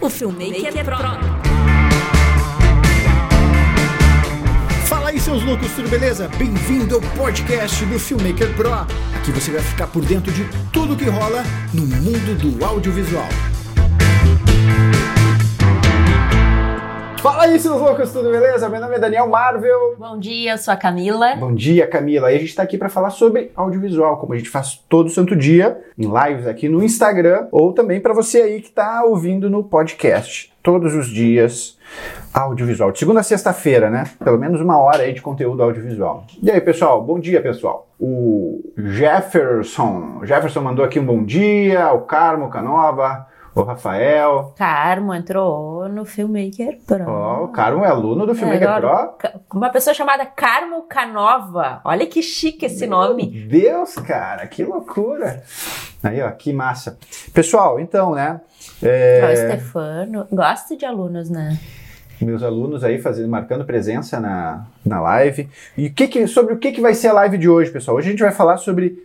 o Filmmaker Pro. Fala aí, seus loucos, tudo beleza? Bem-vindo ao podcast do Filmmaker Pro. Aqui você vai ficar por dentro de tudo que rola no mundo do audiovisual. Fala aí, seus loucos, tudo beleza? Meu nome é Daniel Marvel. Bom dia, eu sou a Camila. Bom dia, Camila. E a gente está aqui para falar sobre audiovisual, como a gente faz todo santo dia, em lives aqui no Instagram, ou também para você aí que está ouvindo no podcast. Todos os dias, audiovisual. De segunda a sexta-feira, né? Pelo menos uma hora aí de conteúdo audiovisual. E aí, pessoal? Bom dia, pessoal. O Jefferson. Jefferson mandou aqui um bom dia. O Carmo Canova. O Rafael. Carmo entrou no Filmmaker Pro. Ó, o Carmo é aluno do Filmmaker É, Pro. Uma pessoa chamada Carmo Canova. Olha que chique esse nome. Meu Deus, cara, que loucura. Aí, ó, que massa. Pessoal, então, né? é, O Stefano. Gosto de alunos, né? meus alunos aí fazendo, marcando presença na, na live. E que que, sobre o que, que vai ser a live de hoje, pessoal? Hoje a gente vai falar sobre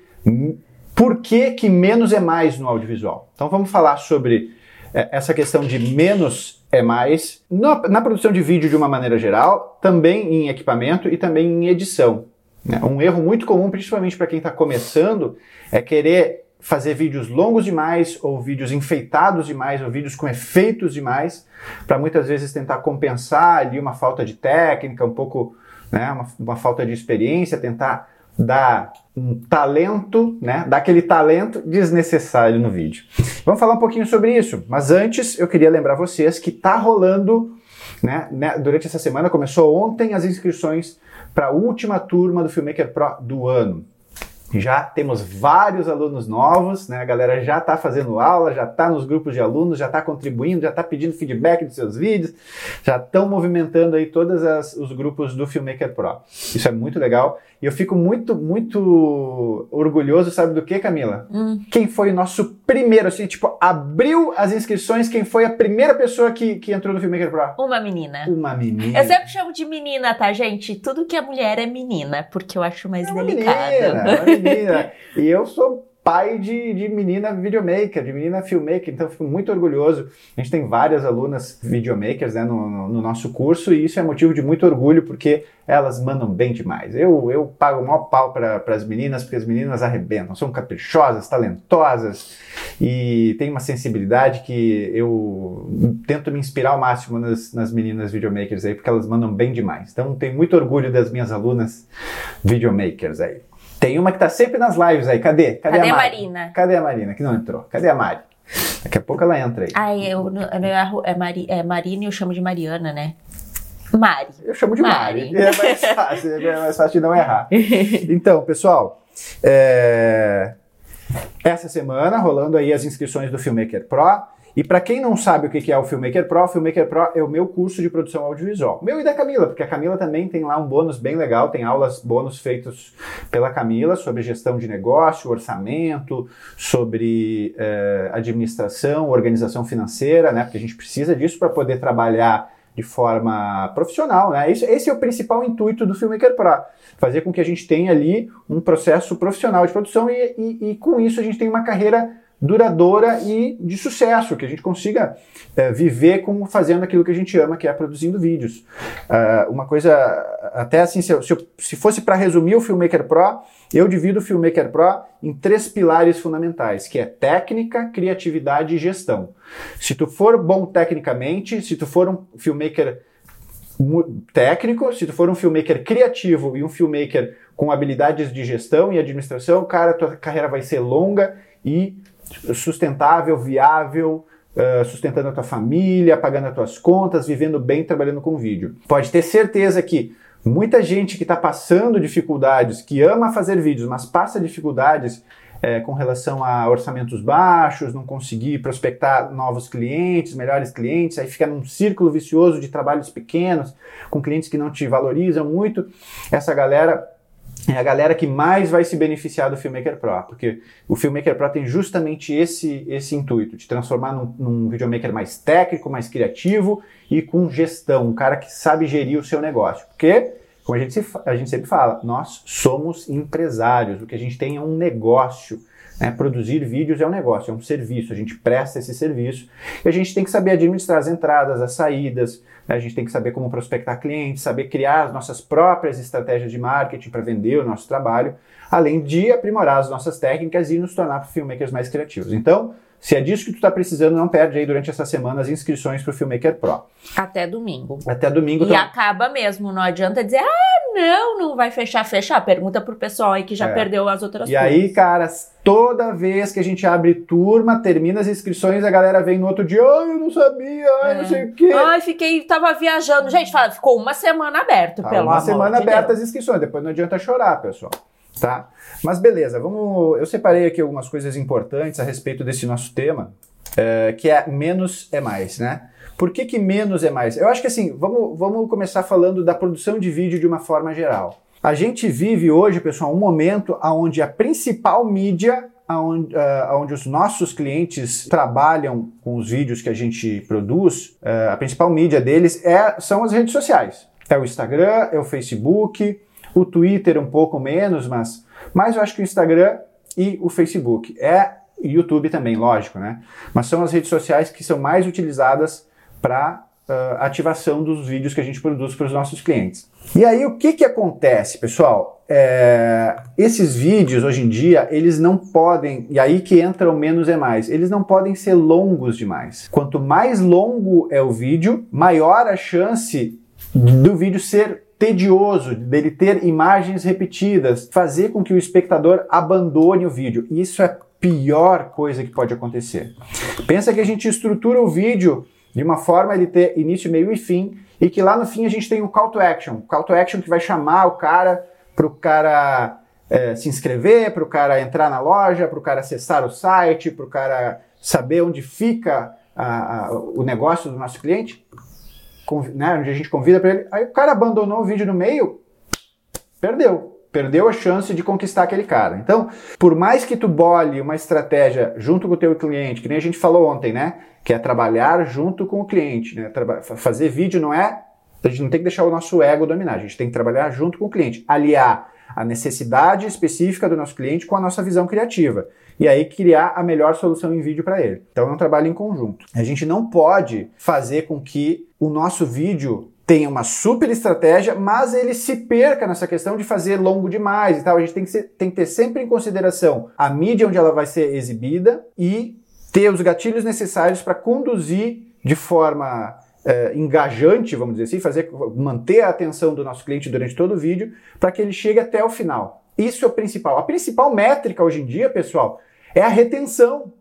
por que, que menos é mais no audiovisual. Então vamos falar sobre é, essa questão de menos é mais na, na produção de vídeo de uma maneira geral, também em equipamento e também em edição. né? Um erro muito comum, principalmente para quem está começando, é querer fazer vídeos longos demais, ou vídeos enfeitados demais, ou vídeos com efeitos demais, para muitas vezes tentar compensar ali uma falta de técnica, um pouco, né, uma, uma falta de experiência, tentar dar um talento, né, dar aquele talento desnecessário no vídeo. Vamos falar um pouquinho sobre isso, mas antes eu queria lembrar vocês que tá rolando, né, né, durante essa semana, começou ontem as inscrições para a última turma do Filmmaker Pro do ano. Já temos vários alunos novos, né? A galera já está fazendo aula, já está nos grupos de alunos, já está contribuindo, já está pedindo feedback dos seus vídeos, já estão movimentando aí todos as- os grupos do Filmmaker Pro. Isso é muito legal. E eu fico muito, muito orgulhoso, sabe do que, Camila? Hum. Quem foi o nosso primeiro, assim, tipo, abriu as inscrições, quem foi a primeira pessoa que, que entrou no Filmmaker Pro? Uma menina. Uma menina. Eu sempre chamo de menina, tá, gente? Tudo que é mulher é menina, porque eu acho mais É menina, uma menina. E eu sou pai de, de menina videomaker, de menina filmmaker, então fico muito orgulhoso. A gente tem várias alunas videomakers né, no, no- no nosso curso e isso é motivo de muito orgulho porque elas mandam bem demais. Eu, eu pago o maior pau para as meninas porque as meninas arrebentam, são caprichosas, talentosas e tem uma sensibilidade que eu tento me inspirar ao máximo nas, nas meninas videomakers aí porque elas mandam bem demais. Então tenho muito orgulho das minhas alunas videomakers aí. Tem uma que tá sempre nas lives aí. Cadê? Cadê a Mari? Marina? Cadê a Marina que não entrou? Cadê a Mari? Daqui a pouco ela entra aí. Ai, eu, eu é, Mari, é Marina e eu chamo de Mariana, né? Mari. Eu chamo de Mari. Mari. É mais fácil, é mais fácil de não errar. Então, pessoal, é, essa semana rolando aí as inscrições do Filmmaker Pro. E para quem não sabe o que é o Filmmaker Pro, o Filmmaker Pro é o meu curso de produção audiovisual. Meu e da Camila, porque a Camila também tem lá um bônus bem legal, tem aulas bônus feitos pela Camila sobre gestão de negócio, orçamento, sobre eh, administração, organização financeira, né? Porque a gente precisa disso para poder trabalhar de forma profissional, né? Isso- esse é o principal intuito do Filmmaker Pro, fazer com que a gente tenha ali um processo profissional de produção e, e- e com isso a gente tenha uma carreira duradoura e de sucesso, que a gente consiga eh, viver com fazendo aquilo que a gente ama, que é produzindo vídeos. Ah, uma coisa, até assim, se, se se fosse para resumir o Filmmaker Pro, eu divido o Filmmaker Pro em três pilares fundamentais, que é técnica, criatividade e gestão. Se tu for bom tecnicamente, se tu for um filmmaker técnico, se tu for um filmmaker criativo e um filmmaker com habilidades de gestão e administração, cara, tua carreira vai ser longa e sustentável, viável, eh, sustentando a tua família, pagando as tuas contas, vivendo bem, trabalhando com vídeo. Pode ter certeza que muita gente que está passando dificuldades, que ama fazer vídeos, mas passa dificuldades eh, com relação a orçamentos baixos, não conseguir prospectar novos clientes, melhores clientes, aí fica num círculo vicioso de trabalhos pequenos, com clientes que não te valorizam muito. Essa galera é a galera que mais vai se beneficiar do Filmmaker Pro, porque o Filmmaker Pro tem justamente esse, esse intuito, de transformar num, num videomaker mais técnico, mais criativo e com gestão, um cara que sabe gerir o seu negócio. Porque como a gente, se, a gente sempre fala, nós somos empresários, o que a gente tem é um negócio. Né? Produzir vídeos é um negócio, é um serviço, a gente presta esse serviço e a gente tem que saber administrar as entradas, as saídas, né? a gente tem que saber como prospectar clientes, saber criar as nossas próprias estratégias de marketing para vender o nosso trabalho, além de aprimorar as nossas técnicas e nos tornar filmmakers mais criativos. Então, se é disso que tu está precisando, não perde aí durante essa semana as inscrições para o Filmmaker Pro. Até domingo. Até domingo. E então- acaba mesmo, não adianta dizer, ah, não, não vai fechar, fechar. Pergunta pro pessoal aí que já É. perdeu as outras E coisas. aí, cara, toda vez que a gente abre turma, termina as inscrições, a galera vem no outro dia, ai, eu não sabia, ai, não É. sei o quê. Ai, fiquei, tava viajando. Gente, fala, ficou uma semana aberto, Tá, pelo uma amor semana de aberta Deus. as inscrições, depois não adianta chorar, pessoal. Tá? Mas beleza, vamos. Eu separei aqui algumas coisas importantes a respeito desse nosso tema, é, que é menos é mais, né? Por que, que menos é mais? Eu acho que assim, vamos, vamos começar falando da produção de vídeo de uma forma geral. A gente vive hoje, pessoal, um momento onde a principal mídia onde, onde os nossos clientes trabalham com os vídeos que a gente produz, eh, a principal mídia deles é, são as redes sociais. É o Instagram, é o Facebook, o Twitter um pouco menos, mas mais eu acho que o Instagram e o Facebook. É YouTube também, lógico, né? Mas são as redes sociais que são mais utilizadas para uh, ativação dos vídeos que a gente produz para os nossos clientes. E aí o que que acontece, pessoal? É, esses vídeos hoje em dia eles não podem e aí que entra o menos é mais. Eles não podem ser longos demais. Quanto mais longo é o vídeo, maior a chance do vídeo ser tedioso, dele ter imagens repetidas, fazer com que o espectador abandone o vídeo. Isso é pior coisa que pode acontecer. Pensa que a gente estrutura o vídeo de uma forma ele ter início, meio e fim, e que lá no fim a gente tem um call to action, call to action que vai chamar o cara para o cara é, se inscrever, para o cara entrar na loja, para o cara acessar o site, para o cara saber onde fica a, a, o negócio do nosso cliente, né, onde a gente convida para ele. Aí o cara abandonou o vídeo no meio, perdeu. Perdeu a chance de conquistar aquele cara. Então, por mais que tu bole uma estratégia junto com o teu cliente, que nem a gente falou ontem, né? Que é trabalhar junto com o cliente, né? Fazer vídeo não é. A gente não tem que deixar o nosso ego dominar, a gente tem que trabalhar junto com o cliente, aliar a necessidade específica do nosso cliente com a nossa visão criativa. E aí criar a melhor solução em vídeo para ele. Então é um trabalho em conjunto. A gente não pode fazer com que o nosso vídeo tenha uma super estratégia, mas ele se perca nessa questão de fazer longo demais e tal. A gente tem que, ser, tem que ter sempre em consideração a mídia onde ela vai ser exibida e ter os gatilhos necessários para conduzir de forma é, engajante, vamos dizer assim, fazer, manter a atenção do nosso cliente durante todo o vídeo para que ele chegue até o final. Isso é o principal. A principal métrica hoje em dia, pessoal, é a retenção.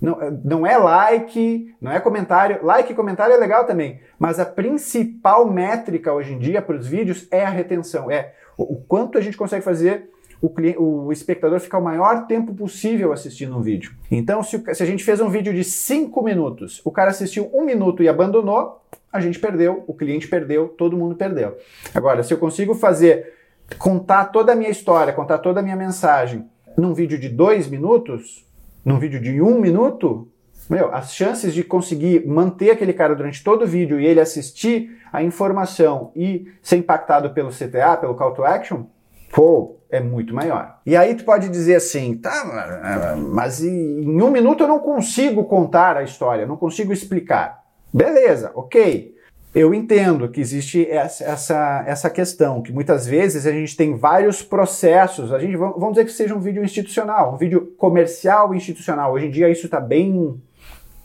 Não, não é like, não é comentário. Like e comentário é legal também, mas a principal métrica hoje em dia para os vídeos é a retenção. É o quanto a gente consegue fazer o, cliente, o, espectador ficar o maior tempo possível assistindo um vídeo. Então, se, se a gente fez um vídeo de 5 minutos, o cara assistiu um minuto e abandonou, a gente perdeu, o cliente perdeu, todo mundo perdeu. Agora, se eu consigo fazer, contar toda a minha história, contar toda a minha mensagem num vídeo de 2 minutos, num vídeo de um minuto, meu, as chances de conseguir manter aquele cara durante todo o vídeo e ele assistir a informação e ser impactado pelo CTA, pelo call to action, pô, é muito maior. E aí tu pode dizer assim, tá, mas em um minuto eu não consigo contar a história, não consigo explicar. Beleza, ok. Eu entendo que existe essa, essa, essa questão, que muitas vezes a gente tem vários processos, a gente vamos dizer que seja um vídeo institucional, um vídeo comercial institucional. Hoje em dia isso está bem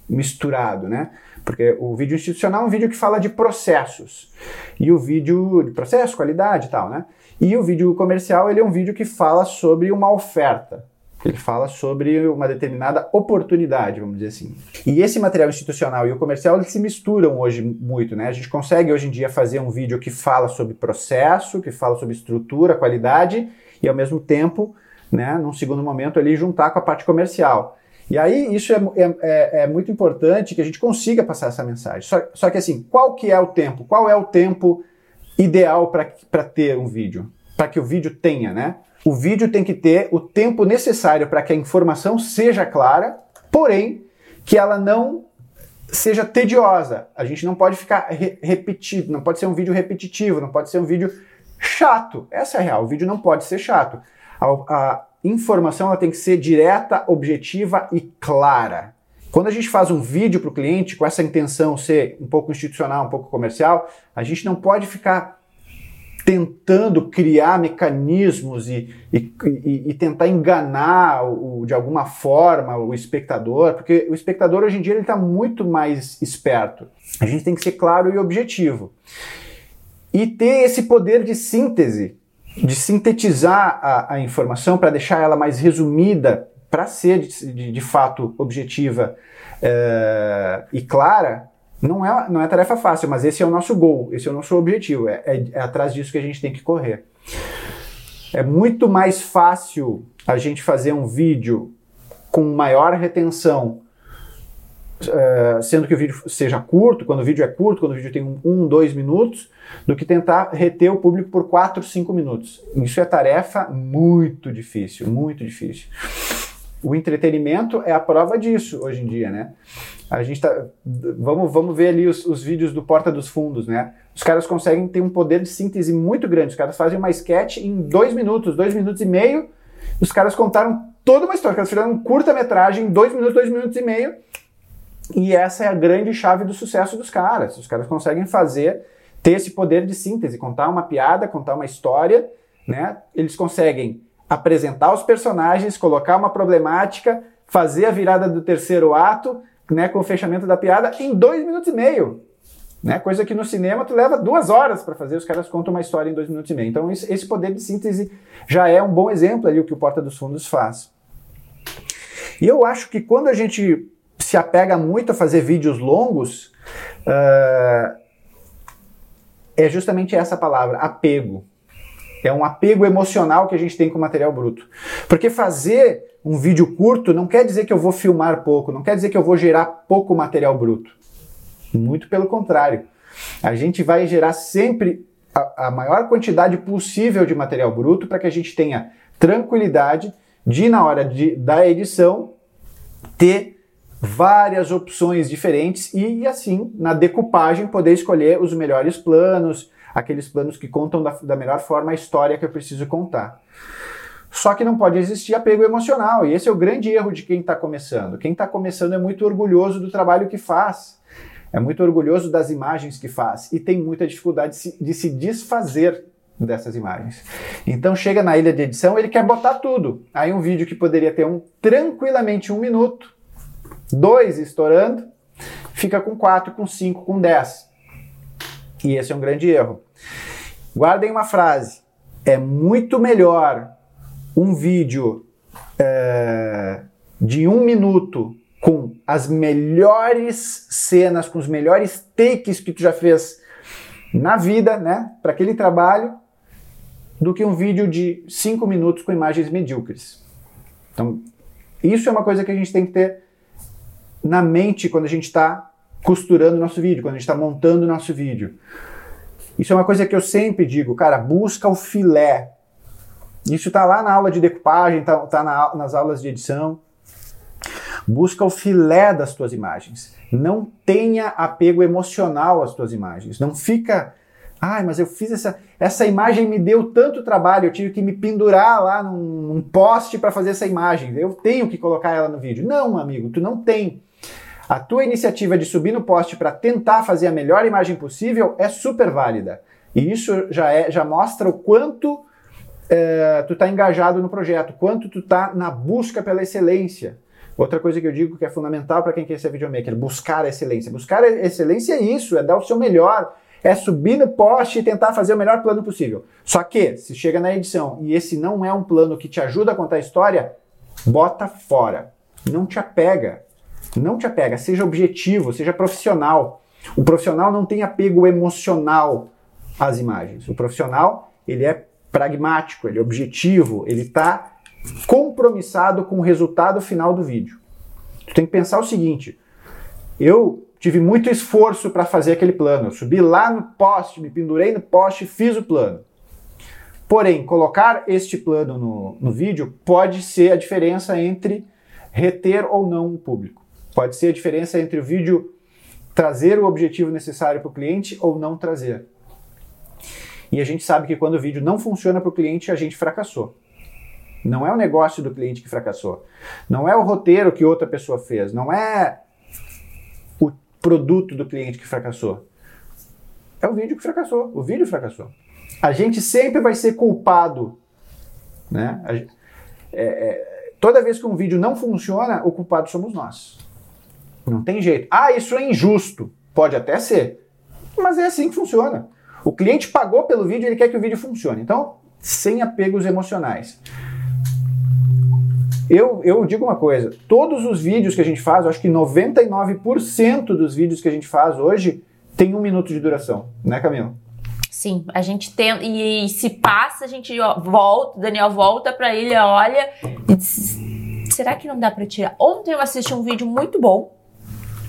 misturado, né? Porque o vídeo institucional é um vídeo que fala de processos. E o vídeo de processo, qualidade e tal, né? E o vídeo comercial, ele é um vídeo que fala sobre uma oferta. Ele fala sobre uma determinada oportunidade, vamos dizer assim. E esse material institucional e o comercial eles se misturam hoje muito, né? A gente consegue hoje em dia fazer um vídeo que fala sobre processo, que fala sobre estrutura, qualidade e ao mesmo tempo, né, num segundo momento ali juntar com a parte comercial. E aí isso é, é, é, muito importante que a gente consiga passar essa mensagem. Só, só que assim, qual que é o tempo? Qual é o tempo ideal para ter um vídeo? Para que o vídeo tenha, né? O vídeo tem que ter o tempo necessário para que a informação seja clara, porém que ela não seja tediosa. A gente não pode ficar re repetido, não pode ser um vídeo repetitivo, não pode ser um vídeo chato. Essa é a real. O vídeo não pode ser chato. A, a informação ela tem que ser direta, objetiva e clara. Quando a gente faz um vídeo para o cliente com essa intenção ser um pouco institucional, um pouco comercial, a gente não pode ficar tentando criar mecanismos e, e, e, tentar enganar o, de alguma forma o espectador, porque o espectador hoje em dia ele está muito mais esperto. A gente tem que ser claro e objetivo. E ter esse poder de síntese, de sintetizar a, a informação para deixar ela mais resumida, para ser de, de, fato objetiva é, e clara, não é, não é tarefa fácil, mas esse é o nosso gol, esse é o nosso objetivo, é, é, é atrás disso que a gente tem que correr. É muito mais fácil a gente fazer um vídeo com maior retenção, uh, sendo que o vídeo seja curto, quando o vídeo é curto, quando o vídeo tem um, um, dois minutos, do que tentar reter o público por quatro, cinco minutos. Isso é tarefa muito difícil, muito difícil. O entretenimento é a prova disso hoje em dia, né? A gente tá. Vamos, vamos ver ali os, os, vídeos do Porta dos Fundos, né? Os caras conseguem ter um poder de síntese muito grande. Os caras fazem uma sketch em dois minutos, dois minutos e meio. Os caras contaram toda uma história. Os caras fizeram um curta-metragem em dois minutos, dois minutos e meio. E essa é a grande chave do sucesso dos caras. Os caras conseguem fazer, ter esse poder de síntese, contar uma piada, contar uma história, né? Eles conseguem apresentar os personagens, colocar uma problemática, fazer a virada do terceiro ato né, com o fechamento da piada em dois minutos e meio. Né? Coisa que no cinema tu leva duas horas para fazer, os caras contam uma história em dois minutos e meio. Então esse poder de síntese já é um bom exemplo ali o que o Porta dos Fundos faz. E eu acho que quando a gente se apega muito a fazer vídeos longos, uh, é justamente essa palavra, apego. É um apego emocional que a gente tem com o material bruto. Porque fazer um vídeo curto não quer dizer que eu vou filmar pouco, não quer dizer que eu vou gerar pouco material bruto. Muito pelo contrário. A gente vai gerar sempre a, a maior quantidade possível de material bruto para que a gente tenha tranquilidade de, na hora de, da edição, ter várias opções diferentes e, assim, na decupagem, poder escolher os melhores planos, aqueles planos que contam da, da melhor forma a história que eu preciso contar. Só que não pode existir apego emocional, e esse é o grande erro de quem está começando. Quem está começando é muito orgulhoso do trabalho que faz, é muito orgulhoso das imagens que faz, e tem muita dificuldade de se, de se desfazer dessas imagens. Então chega na ilha de edição, ele quer botar tudo. Aí um vídeo que poderia ter um tranquilamente um minuto, dois estourando, fica com quatro, com cinco, com dez. E esse é um grande erro. Guardem uma frase. É muito melhor um vídeo é, de um minuto com as melhores cenas, com os melhores takes que tu já fez na vida, né, para aquele trabalho, do que um vídeo de cinco minutos com imagens medíocres. Então, isso é uma coisa que a gente tem que ter na mente quando a gente está costurando nosso vídeo, quando a gente está montando o nosso vídeo. Isso é uma coisa que eu sempre digo, cara, busca o filé. Isso está lá na aula de decupagem, está tá na, nas aulas de edição. Busca o filé das tuas imagens. Não tenha apego emocional às tuas imagens. Não fica, ai, mas eu fiz essa, essa imagem me deu tanto trabalho, eu tive que me pendurar lá num, num poste para fazer essa imagem. Eu tenho que colocar ela no vídeo. Não, amigo, tu não tem. A tua iniciativa de subir no poste para tentar fazer a melhor imagem possível é super válida. E isso já, é, já mostra o quanto é, tu está engajado no projeto, quanto tu está na busca pela excelência. Outra coisa que eu digo que é fundamental para quem quer ser videomaker, buscar a excelência. Buscar a excelência é isso, é dar o seu melhor, é subir no poste e tentar fazer o melhor plano possível. Só que, se chega na edição e esse não é um plano que te ajuda a contar a história, bota fora. Não te apega. Não te apega, seja objetivo, seja profissional. O profissional não tem apego emocional às imagens. O profissional, ele é pragmático, ele é objetivo, ele está compromissado com o resultado final do vídeo. Tu tem que pensar o seguinte: eu tive muito esforço para fazer aquele plano. Eu subi lá no poste, me pendurei no poste, fiz o plano. Porém, colocar este plano no, no vídeo pode ser a diferença entre reter ou não o público. Pode ser a diferença entre o vídeo trazer o objetivo necessário para o cliente ou não trazer. E a gente sabe que quando o vídeo não funciona para o cliente, a gente fracassou. Não é o negócio do cliente que fracassou. Não é o roteiro que outra pessoa fez. Não é o produto do cliente que fracassou. É o vídeo que fracassou. O vídeo fracassou. A gente sempre vai ser culpado. Né? É, é, toda vez que um vídeo não funciona, o culpado somos nós. Não tem jeito. Ah, isso é injusto. Pode até ser. Mas é assim que funciona. O cliente pagou pelo vídeo, ele quer que o vídeo funcione. Então, sem apegos emocionais. Eu, eu digo uma coisa: todos os vídeos que a gente faz, acho que 99% dos vídeos que a gente faz hoje tem um minuto de duração, né, Camila? Sim, a gente tem. E se passa, a gente volta, Daniel volta para ele, olha e será que não dá para tirar? Ontem eu assisti um vídeo muito bom.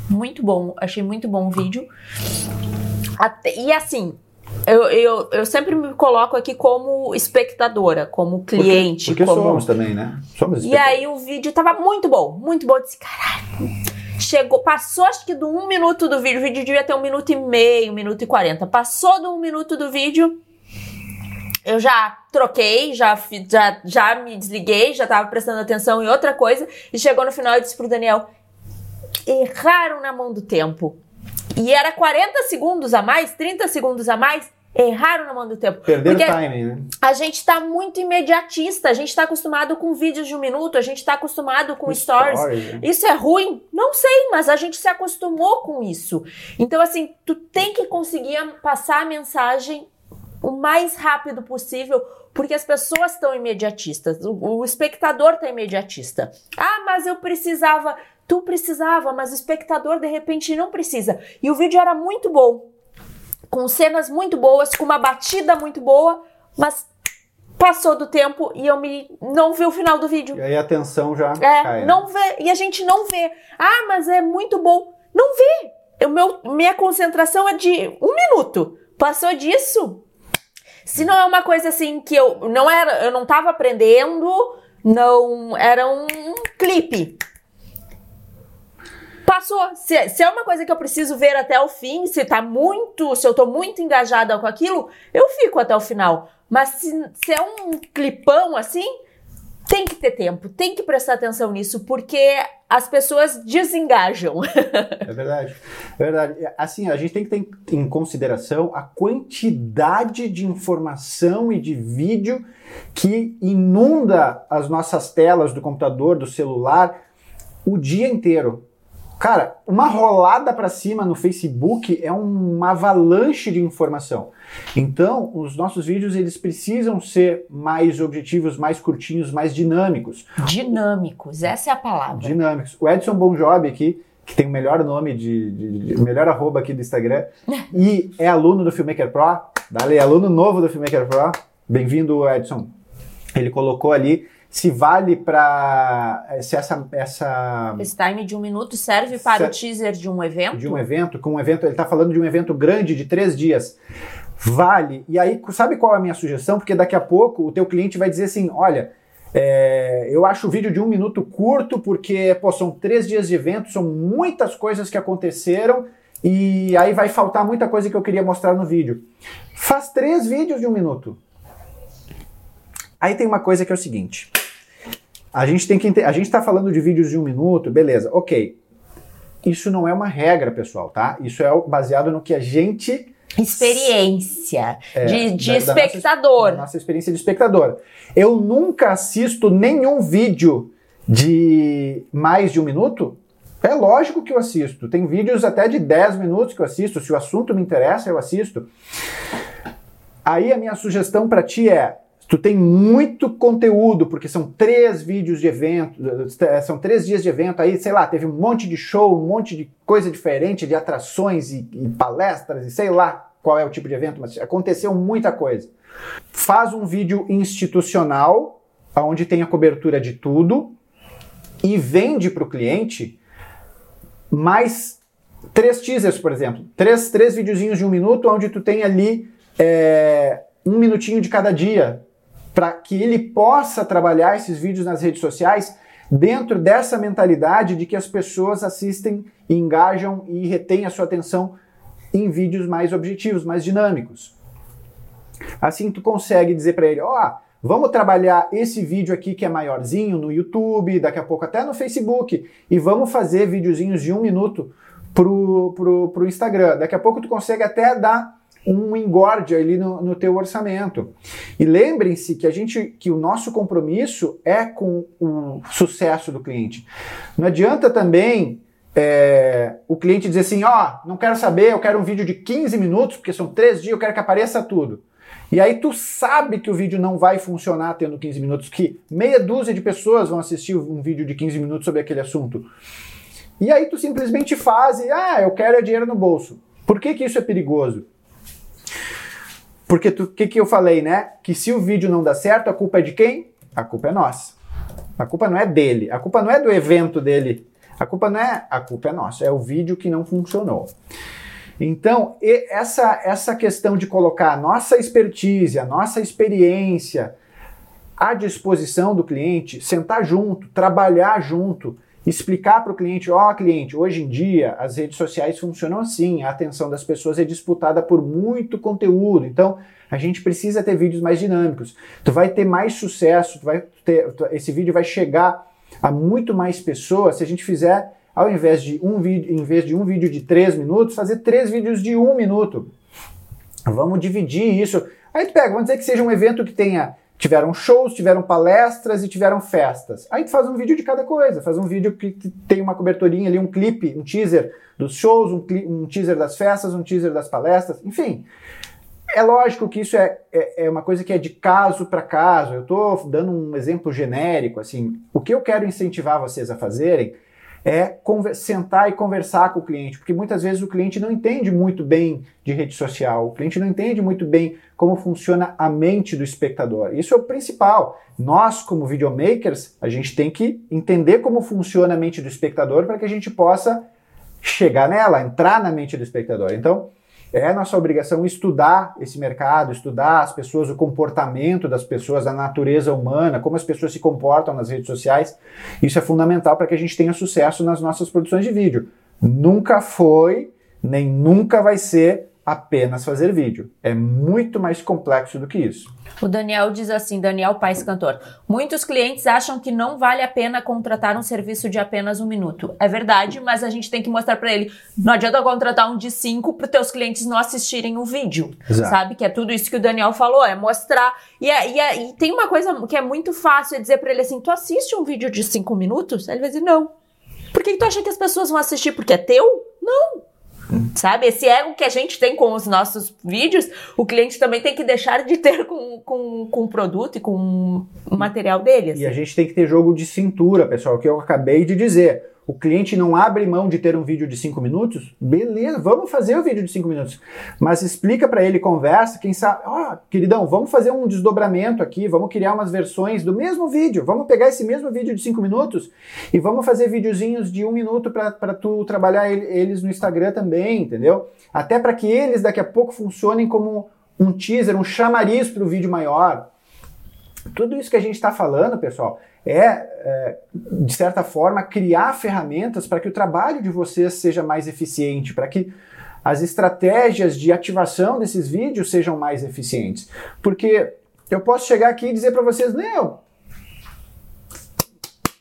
Muito bom, achei muito bom o vídeo. Até, e assim, eu, eu, eu sempre me coloco aqui como espectadora, como cliente. Porque, porque como... somos também, né? Somos E aí o vídeo tava muito bom, muito bom. Eu disse, caralho. Chegou, passou acho que do um minuto do vídeo. O vídeo devia ter um minuto e meio, um minuto e quarenta. Passou do um minuto do vídeo. Eu já troquei, já, já, já me desliguei, já tava prestando atenção em outra coisa. E chegou no final e disse pro Daniel: erraram na mão do tempo. E era 40 segundos a mais, 30 segundos a mais, erraram na mão do tempo. Perderam o timing, né? A gente está muito imediatista, a gente está acostumado com vídeos de um minuto, a gente está acostumado com, com stories. Story. Isso é ruim? Não sei, mas a gente se acostumou com isso. Então, assim, tu tem que conseguir passar a mensagem o mais rápido possível, porque as pessoas estão imediatistas, o, o espectador está imediatista. Ah, mas eu precisava Tu precisava, mas o espectador de repente não precisa. E o vídeo era muito bom, com cenas muito boas, com uma batida muito boa, mas passou do tempo e eu me não vi o final do vídeo. E aí a tensão já é, cai. Né? Não vê, e a gente não vê. Ah, mas é muito bom. Não vê. O meu, minha concentração é de um minuto. Passou disso. Se não é uma coisa assim que eu não era, eu não estava aprendendo, não era um clipe passou. Se, se, é uma coisa que eu preciso ver até o fim, se tá muito, se eu tô muito engajada com aquilo, eu fico até o final. Mas se, se é um clipão assim, tem que ter tempo, tem que prestar atenção nisso, porque as pessoas desengajam. É verdade. É verdade. Assim, a gente tem que ter em consideração a quantidade de informação e de vídeo que inunda as nossas telas do computador, do celular, o dia inteiro. Cara, uma rolada para cima no Facebook é uma avalanche de informação. Então, os nossos vídeos eles precisam ser mais objetivos, mais curtinhos, mais dinâmicos. Dinâmicos, essa é a palavra. Dinâmicos. O Edson Bonjob aqui, que tem o melhor nome de, de, de melhor arroba aqui do Instagram, e é aluno do Filmmaker Pro. Dale, aluno novo do Filmmaker Pro. Bem-vindo, Edson. Ele colocou ali se vale para eh, se essa essa esse time de um minuto serve para o teaser de um evento? De um evento com um evento ele está falando de um evento grande de três dias. Vale. E aí sabe qual é a minha sugestão? Porque daqui a pouco o teu cliente vai dizer assim olha é, eu acho o vídeo de um minuto curto porque pô, são três dias de evento são muitas coisas que aconteceram e aí vai faltar muita coisa que eu queria mostrar no vídeo. Faz três vídeos de um minuto. Aí tem uma coisa que é o seguinte: a gente tem que a gente está falando de vídeos de um minuto, beleza? Ok. Isso não é uma regra, pessoal, tá? Isso é baseado no que a gente experiência é, de, de da, espectador. Da nossa, nossa, experiência de espectador. Eu nunca assisto nenhum vídeo de mais de um minuto. É lógico que eu assisto. Tem vídeos até de 10 minutos que eu assisto. Se o assunto me interessa, eu assisto. Aí a minha sugestão para ti é tu tem muito conteúdo, porque são três vídeos de evento, são três dias de evento, aí, sei lá, teve um monte de show, um monte de coisa diferente, de atrações e, e palestras, e sei lá qual é o tipo de evento, mas aconteceu muita coisa. Faz um vídeo institucional, onde tem a cobertura de tudo, e vende para o cliente mais três teasers, por exemplo. Três, três videozinhos de um minuto, onde tu tem ali é, um minutinho de cada dia para que ele possa trabalhar esses vídeos nas redes sociais dentro dessa mentalidade de que as pessoas assistem, engajam e retêm a sua atenção em vídeos mais objetivos, mais dinâmicos. Assim tu consegue dizer para ele, ó, oh, vamos trabalhar esse vídeo aqui que é maiorzinho no YouTube, daqui a pouco até no Facebook, e vamos fazer videozinhos de um minuto pro, pro, pro Instagram. Daqui a pouco tu consegue até dar um engorde ali no, no teu orçamento. E lembrem-se que a gente, que o nosso compromisso é com o sucesso do cliente. Não adianta também é, o cliente dizer assim, ó, oh, não quero saber, eu quero um vídeo de 15 minutos, porque são três dias, eu quero que apareça tudo. E aí tu sabe que o vídeo não vai funcionar tendo 15 minutos, que meia dúzia de pessoas vão assistir um vídeo de 15 minutos sobre aquele assunto. E aí tu simplesmente faz e, ah, eu quero é dinheiro no bolso. Por que, que isso é perigoso? Porque o que, que eu falei, né? Que se o vídeo não dá certo, a culpa é de quem? A culpa é nossa. A culpa não é dele. A culpa não é do evento dele. A culpa não é. A culpa é nossa. É o vídeo que não funcionou. Então, essa, essa questão de colocar a nossa expertise, a nossa experiência à disposição do cliente, sentar junto, trabalhar junto, explicar para o cliente, ó oh, cliente, hoje em dia as redes sociais funcionam assim, a atenção das pessoas é disputada por muito conteúdo, então a gente precisa ter vídeos mais dinâmicos. Tu vai ter mais sucesso, tu vai ter, esse vídeo vai chegar a muito mais pessoas se a gente fizer, ao invés de um vídeo, em vez de um vídeo de três minutos, fazer três vídeos de um minuto. Vamos dividir isso. Aí tu pega, vamos dizer que seja um evento que tenha Tiveram shows, tiveram palestras e tiveram festas. Aí tu faz um vídeo de cada coisa, faz um vídeo que tem uma coberturinha ali, um clipe, um teaser dos shows, um, um teaser das festas, um teaser das palestras, enfim. É lógico que isso é, é, é uma coisa que é de caso para caso. Eu estou dando um exemplo genérico, assim. O que eu quero incentivar vocês a fazerem é sentar e conversar com o cliente, porque muitas vezes o cliente não entende muito bem de rede social, o cliente não entende muito bem como funciona a mente do espectador. Isso é o principal. Nós, como videomakers, a gente tem que entender como funciona a mente do espectador para que a gente possa chegar nela, entrar na mente do espectador. Então, é nossa obrigação estudar esse mercado, estudar as pessoas, o comportamento das pessoas, a natureza humana, como as pessoas se comportam nas redes sociais. Isso é fundamental para que a gente tenha sucesso nas nossas produções de vídeo. Nunca foi, nem nunca vai ser apenas fazer vídeo. É muito mais complexo do que isso. O Daniel diz assim, Daniel Paes Cantor. Muitos clientes acham que não vale a pena contratar um serviço de apenas um minuto. É verdade, mas a gente tem que mostrar para ele. Não adianta contratar um de cinco para teus clientes não assistirem o vídeo. Exato. Sabe? Que é tudo isso que o Daniel falou, é mostrar. E, é, e, é, e tem uma coisa que é muito fácil, é dizer para ele assim, tu assiste um vídeo de cinco minutos? Ele vai dizer, não. Por que, que tu acha que as pessoas vão assistir? Porque é teu? Não. Sabe? Esse ego que a gente tem com os nossos vídeos, o cliente também tem que deixar de ter com, com, com o produto e com o material dele. Assim. E a gente tem que ter jogo de cintura, pessoal, que eu acabei de dizer o cliente não abre mão de ter um vídeo de 5 minutos, beleza, vamos fazer o vídeo de 5 minutos. Mas explica para ele, conversa, quem sabe, ó, oh, queridão, vamos fazer um desdobramento aqui, vamos criar umas versões do mesmo vídeo, vamos pegar esse mesmo vídeo de 5 minutos e vamos fazer videozinhos de 1 um minuto para tu trabalhar eles no Instagram também, entendeu? Até para que eles daqui a pouco funcionem como um teaser, um chamariz para o vídeo maior. Tudo isso que a gente está falando, pessoal, é, é, de certa forma, criar ferramentas para que o trabalho de vocês seja mais eficiente, para que as estratégias de ativação desses vídeos sejam mais eficientes. Porque eu posso chegar aqui e dizer para vocês, não,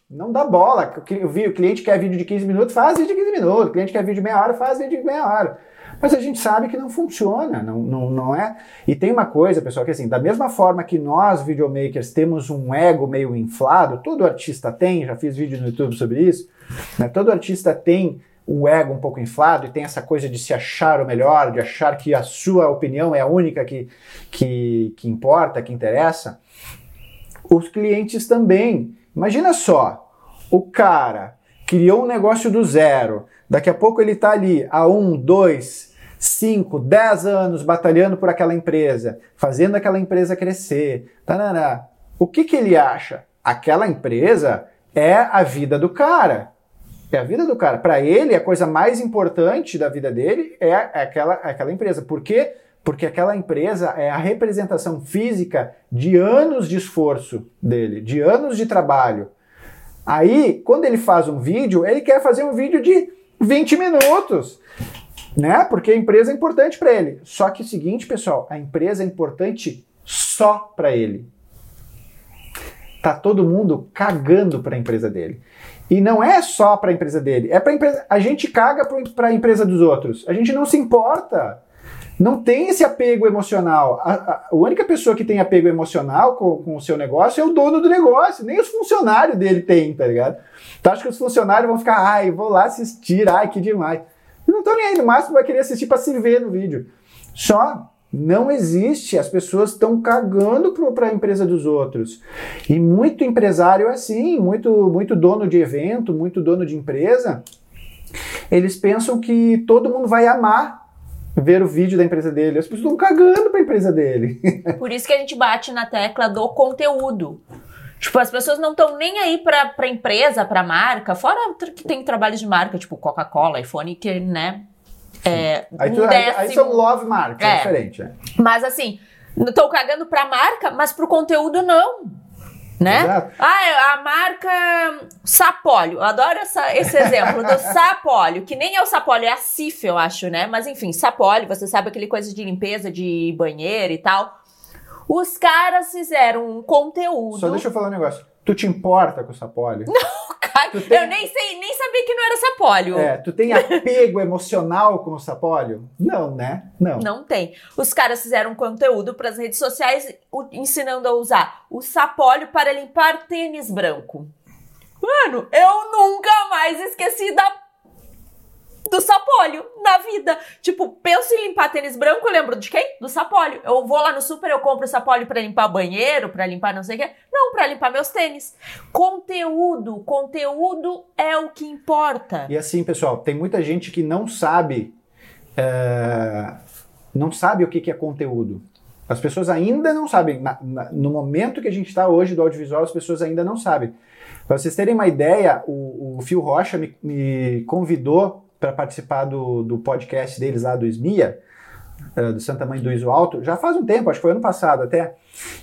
não dá bola. O cliente quer vídeo de 15 minutos, faz vídeo de 15 minutos. O cliente quer vídeo de meia hora, faz vídeo de meia hora. Mas a gente sabe que não funciona, não, não, não é. E tem uma coisa, pessoal, que assim, da mesma forma que nós, videomakers, temos um ego meio inflado, todo artista tem, já fiz vídeo no YouTube sobre isso, né? todo artista tem o ego um pouco inflado e tem essa coisa de se achar o melhor, de achar que a sua opinião é a única que, que, que importa, que interessa. Os clientes também. Imagina só, o cara criou um negócio do zero, daqui a pouco ele está ali a um, dois, 5, 10 anos batalhando por aquela empresa, fazendo aquela empresa crescer, tarará. o que, que ele acha? Aquela empresa é a vida do cara. É a vida do cara. Para ele, a coisa mais importante da vida dele é aquela, aquela empresa. Por quê? Porque aquela empresa é a representação física de anos de esforço dele, de anos de trabalho. Aí, quando ele faz um vídeo, ele quer fazer um vídeo de 20 minutos. Né? Porque a empresa é importante para ele. Só que o seguinte, pessoal, a empresa é importante só para ele. Tá todo mundo cagando para a empresa dele. E não é só para a empresa dele, é para empresa. A gente caga para a empresa dos outros. A gente não se importa. Não tem esse apego emocional. A, a, a única pessoa que tem apego emocional com, com, o seu negócio é o dono do negócio. Nem os funcionários dele têm, tá ligado? Tu acha que os funcionários vão ficar, ai, vou lá assistir, ai, que demais. Não estão nem aí, no máximo vai querer assistir para se ver no vídeo. Só não existe, as pessoas estão cagando para a empresa dos outros. E muito empresário é assim, muito, muito dono de evento, muito dono de empresa, eles pensam que todo mundo vai amar ver o vídeo da empresa dele. As pessoas estão cagando para a empresa dele. Por isso que a gente bate na tecla do conteúdo. Tipo, as pessoas não estão nem aí pra, pra empresa, pra marca, fora que tem trabalhos de marca, tipo Coca-Cola, iPhone, que, né? É, aí, tu, um aí, aí, são love marca, é, é diferente. É. Mas assim, estão cagando pra marca, mas pro conteúdo não. Né? Exato. Ah, a marca Sapólio. Eu adoro essa, esse exemplo do Sapólio, que nem é o Sapólio, é a Cif, eu acho, né? Mas enfim, Sapólio, você sabe aquele coisa de limpeza de banheiro e tal. Os caras fizeram um conteúdo. Só deixa eu falar um negócio. Tu te importa com o sapólio? Não, cara, tem... eu nem sei, nem sabia que não era sapólio. É, tu tem apego emocional com o sapólio? Não, né? Não. Não tem. Os caras fizeram um conteúdo para as redes sociais ensinando a usar o sapólio para limpar tênis branco. Mano, eu nunca mais esqueci da do sapólio na vida. Tipo, penso em limpar tênis branco, eu lembro de quem? Do sapólio. Eu vou lá no super, eu compro sapólio para limpar banheiro, para limpar não sei o quê. Não, para limpar meus tênis. Conteúdo, conteúdo é o que importa. E assim, pessoal, tem muita gente que não sabe, é, não sabe o que, que é conteúdo. As pessoas ainda não sabem. Na, na, no momento que a gente está hoje do audiovisual, as pessoas ainda não sabem. Para vocês terem uma ideia, o, o Fio Rocha me, me convidou para participar do, do podcast deles lá do SMIA, uh, do Santa Mãe do Iso Alto, já faz um tempo, acho que foi ano passado até.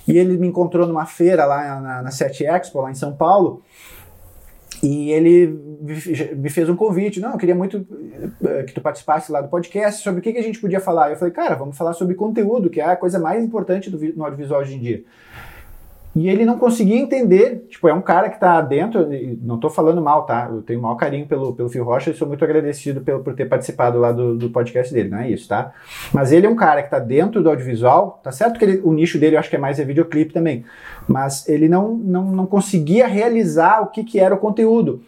E ele me encontrou numa feira lá na, na 7 Expo, lá em São Paulo, e ele me fez um convite. Não, eu queria muito eh, que tu participasse lá do podcast sobre o que, que a gente podia falar. Eu falei, cara, vamos falar sobre conteúdo, que é a coisa mais importante do, no audiovisual hoje em dia. E ele não conseguia entender, tipo, é um cara que está dentro, não estou falando mal, tá? Eu tenho o maior carinho pelo, pelo Phil Rocha e sou muito agradecido pelo, por ter participado lá do, do podcast dele, não é isso, tá? Mas ele é um cara que está dentro do audiovisual, tá certo que ele, o nicho dele eu acho que é mais é videoclipe também, mas ele não, não, não conseguia realizar o que, que era o conteúdo.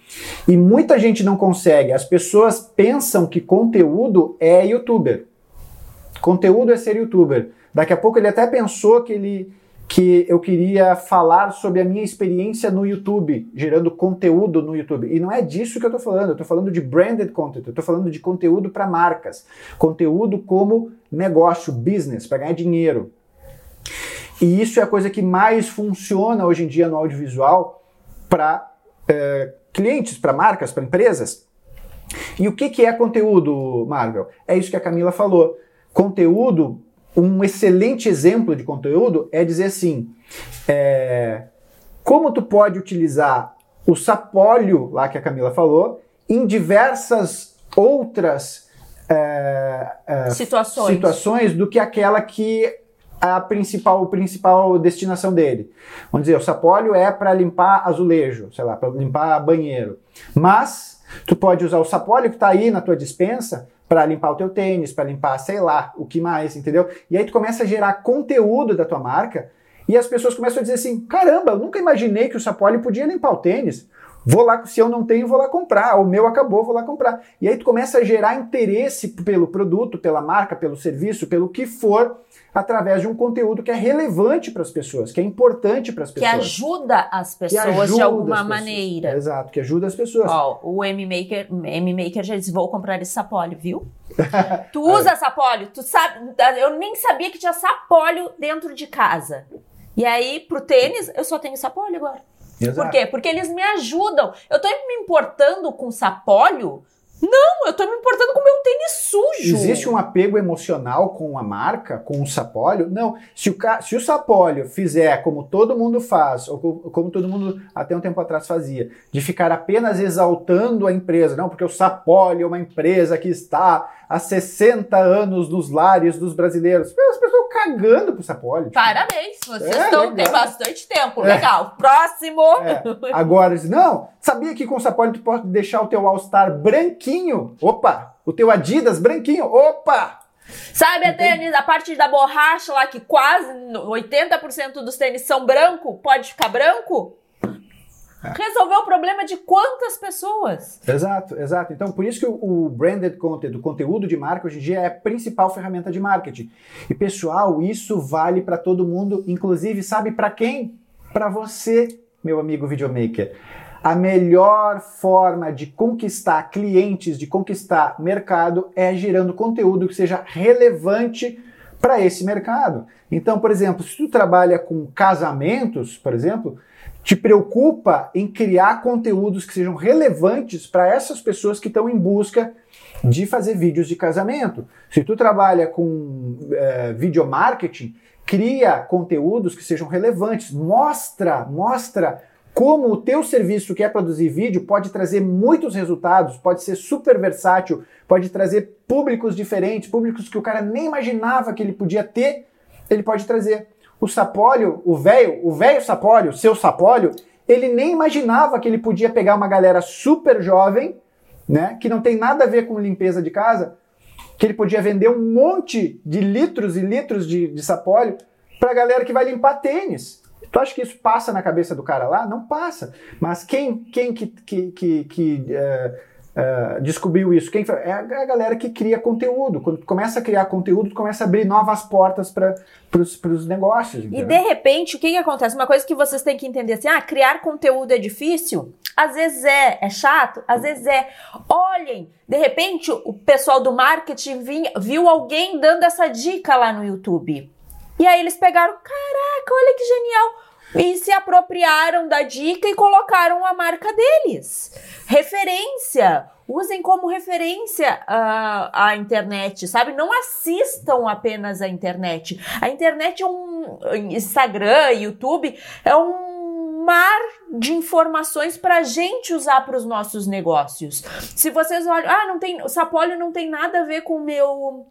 E muita gente não consegue, as pessoas pensam que conteúdo é youtuber. Conteúdo é ser youtuber. Daqui a pouco ele até pensou que ele que eu queria falar sobre a minha experiência no YouTube, gerando conteúdo no YouTube. E não é disso que eu estou falando, eu estou falando de branded content, eu estou falando de conteúdo para marcas, conteúdo como negócio, business, para ganhar dinheiro. E isso é a coisa que mais funciona hoje em dia no audiovisual para é, clientes, para marcas, para empresas. E o que, que é conteúdo, Marvel? É isso que a Camila falou. Conteúdo um excelente exemplo de conteúdo é dizer assim: é, como tu pode utilizar o sapólio, lá que a Camila falou, em diversas outras é, é, situações. situações do que aquela que a principal, a principal destinação dele. Vamos dizer, o sapólio é para limpar azulejo, sei lá, para limpar banheiro. Mas tu pode usar o sapólio que está aí na tua dispensa para limpar o teu tênis, para limpar, sei lá, o que mais, entendeu? E aí tu começa a gerar conteúdo da tua marca e as pessoas começam a dizer assim: caramba, eu nunca imaginei que o Sapoli podia limpar o tênis. Vou lá, se eu não tenho, vou lá comprar. O meu acabou, vou lá comprar. E aí tu começa a gerar interesse pelo produto, pela marca, pelo serviço, pelo que for, através de um conteúdo que é relevante para as pessoas, que é importante para as pessoas. Que ajuda as pessoas ajuda de alguma maneira. Exato, que ajuda as pessoas. Ó, o M-Maker, M-Maker já disse, vou comprar esse sapólio, viu? tu usa sapólio? Tu sabe, eu nem sabia que tinha sapólio dentro de casa. E aí, pro tênis, eu só tenho sapólio agora. Exato. Por quê? Porque eles me ajudam. Eu tô me importando com sapólio Não, eu tô me importando com o meu tênis sujo. Existe um apego emocional com a marca, com o sapólio? Não. Se o, se o sapólio fizer como todo mundo faz, ou como todo mundo até um tempo atrás fazia, de ficar apenas exaltando a empresa, não, porque o sapólio é uma empresa que está há 60 anos nos lares dos brasileiros. As pessoas cagando pro sapólio. Tipo. Parabéns, vocês é, estão, tem bastante tempo. É. Legal. Próximo. É. Agora, não, sabia que com o sapólio tu pode deixar o teu All-Star branquinho? Opa! O teu Adidas branquinho? Opa! Sabe a tênis, a parte da borracha lá que quase 80% dos tênis são branco, pode ficar branco? É. Resolveu o problema de quantas pessoas? Exato, exato. Então, por isso que o, branded content, o conteúdo de marca, hoje em dia é a principal ferramenta de marketing. E, pessoal, isso vale para todo mundo, inclusive, sabe para quem? Para você, meu amigo videomaker. A melhor forma de conquistar clientes, de conquistar mercado, é gerando conteúdo que seja relevante para esse mercado. Então, por exemplo, se tu trabalha com casamentos, por exemplo, te preocupa em criar conteúdos que sejam relevantes para essas pessoas que estão em busca de fazer vídeos de casamento. Se tu trabalha com é, video marketing, cria conteúdos que sejam relevantes, mostra, mostra como o teu serviço que é produzir vídeo pode trazer muitos resultados, pode ser super versátil, pode trazer públicos diferentes, públicos que o cara nem imaginava que ele podia ter, ele pode trazer. O Sapólio, o velho, o velho Sapólio, seu Sapólio, ele nem imaginava que ele podia pegar uma galera super jovem, né, que não tem nada a ver com limpeza de casa, que ele podia vender um monte de litros e litros de, de sapólio para galera que vai limpar tênis. Tu acha que isso passa na cabeça do cara lá? Não passa. Mas quem, quem que, que, que, que uh, uh, descobriu isso? Quem é a galera que cria conteúdo. Quando tu começa a criar conteúdo, tu começa a abrir novas portas para os negócios. Entendeu? E de repente, o que, que acontece? Uma coisa que vocês têm que entender assim: ah, criar conteúdo é difícil? Às vezes é. É chato? Às vezes é. Olhem, de repente, o pessoal do marketing vinha, viu alguém dando essa dica lá no YouTube. E aí eles pegaram, caraca, olha que genial e se apropriaram da dica e colocaram a marca deles. Referência. Usem como referência a, a internet, sabe? Não assistam apenas a internet. A internet é um. Instagram, YouTube, é um mar de informações para a gente usar para os nossos negócios. Se vocês olham, ah, não tem, o Sapólio não tem nada a ver com o meu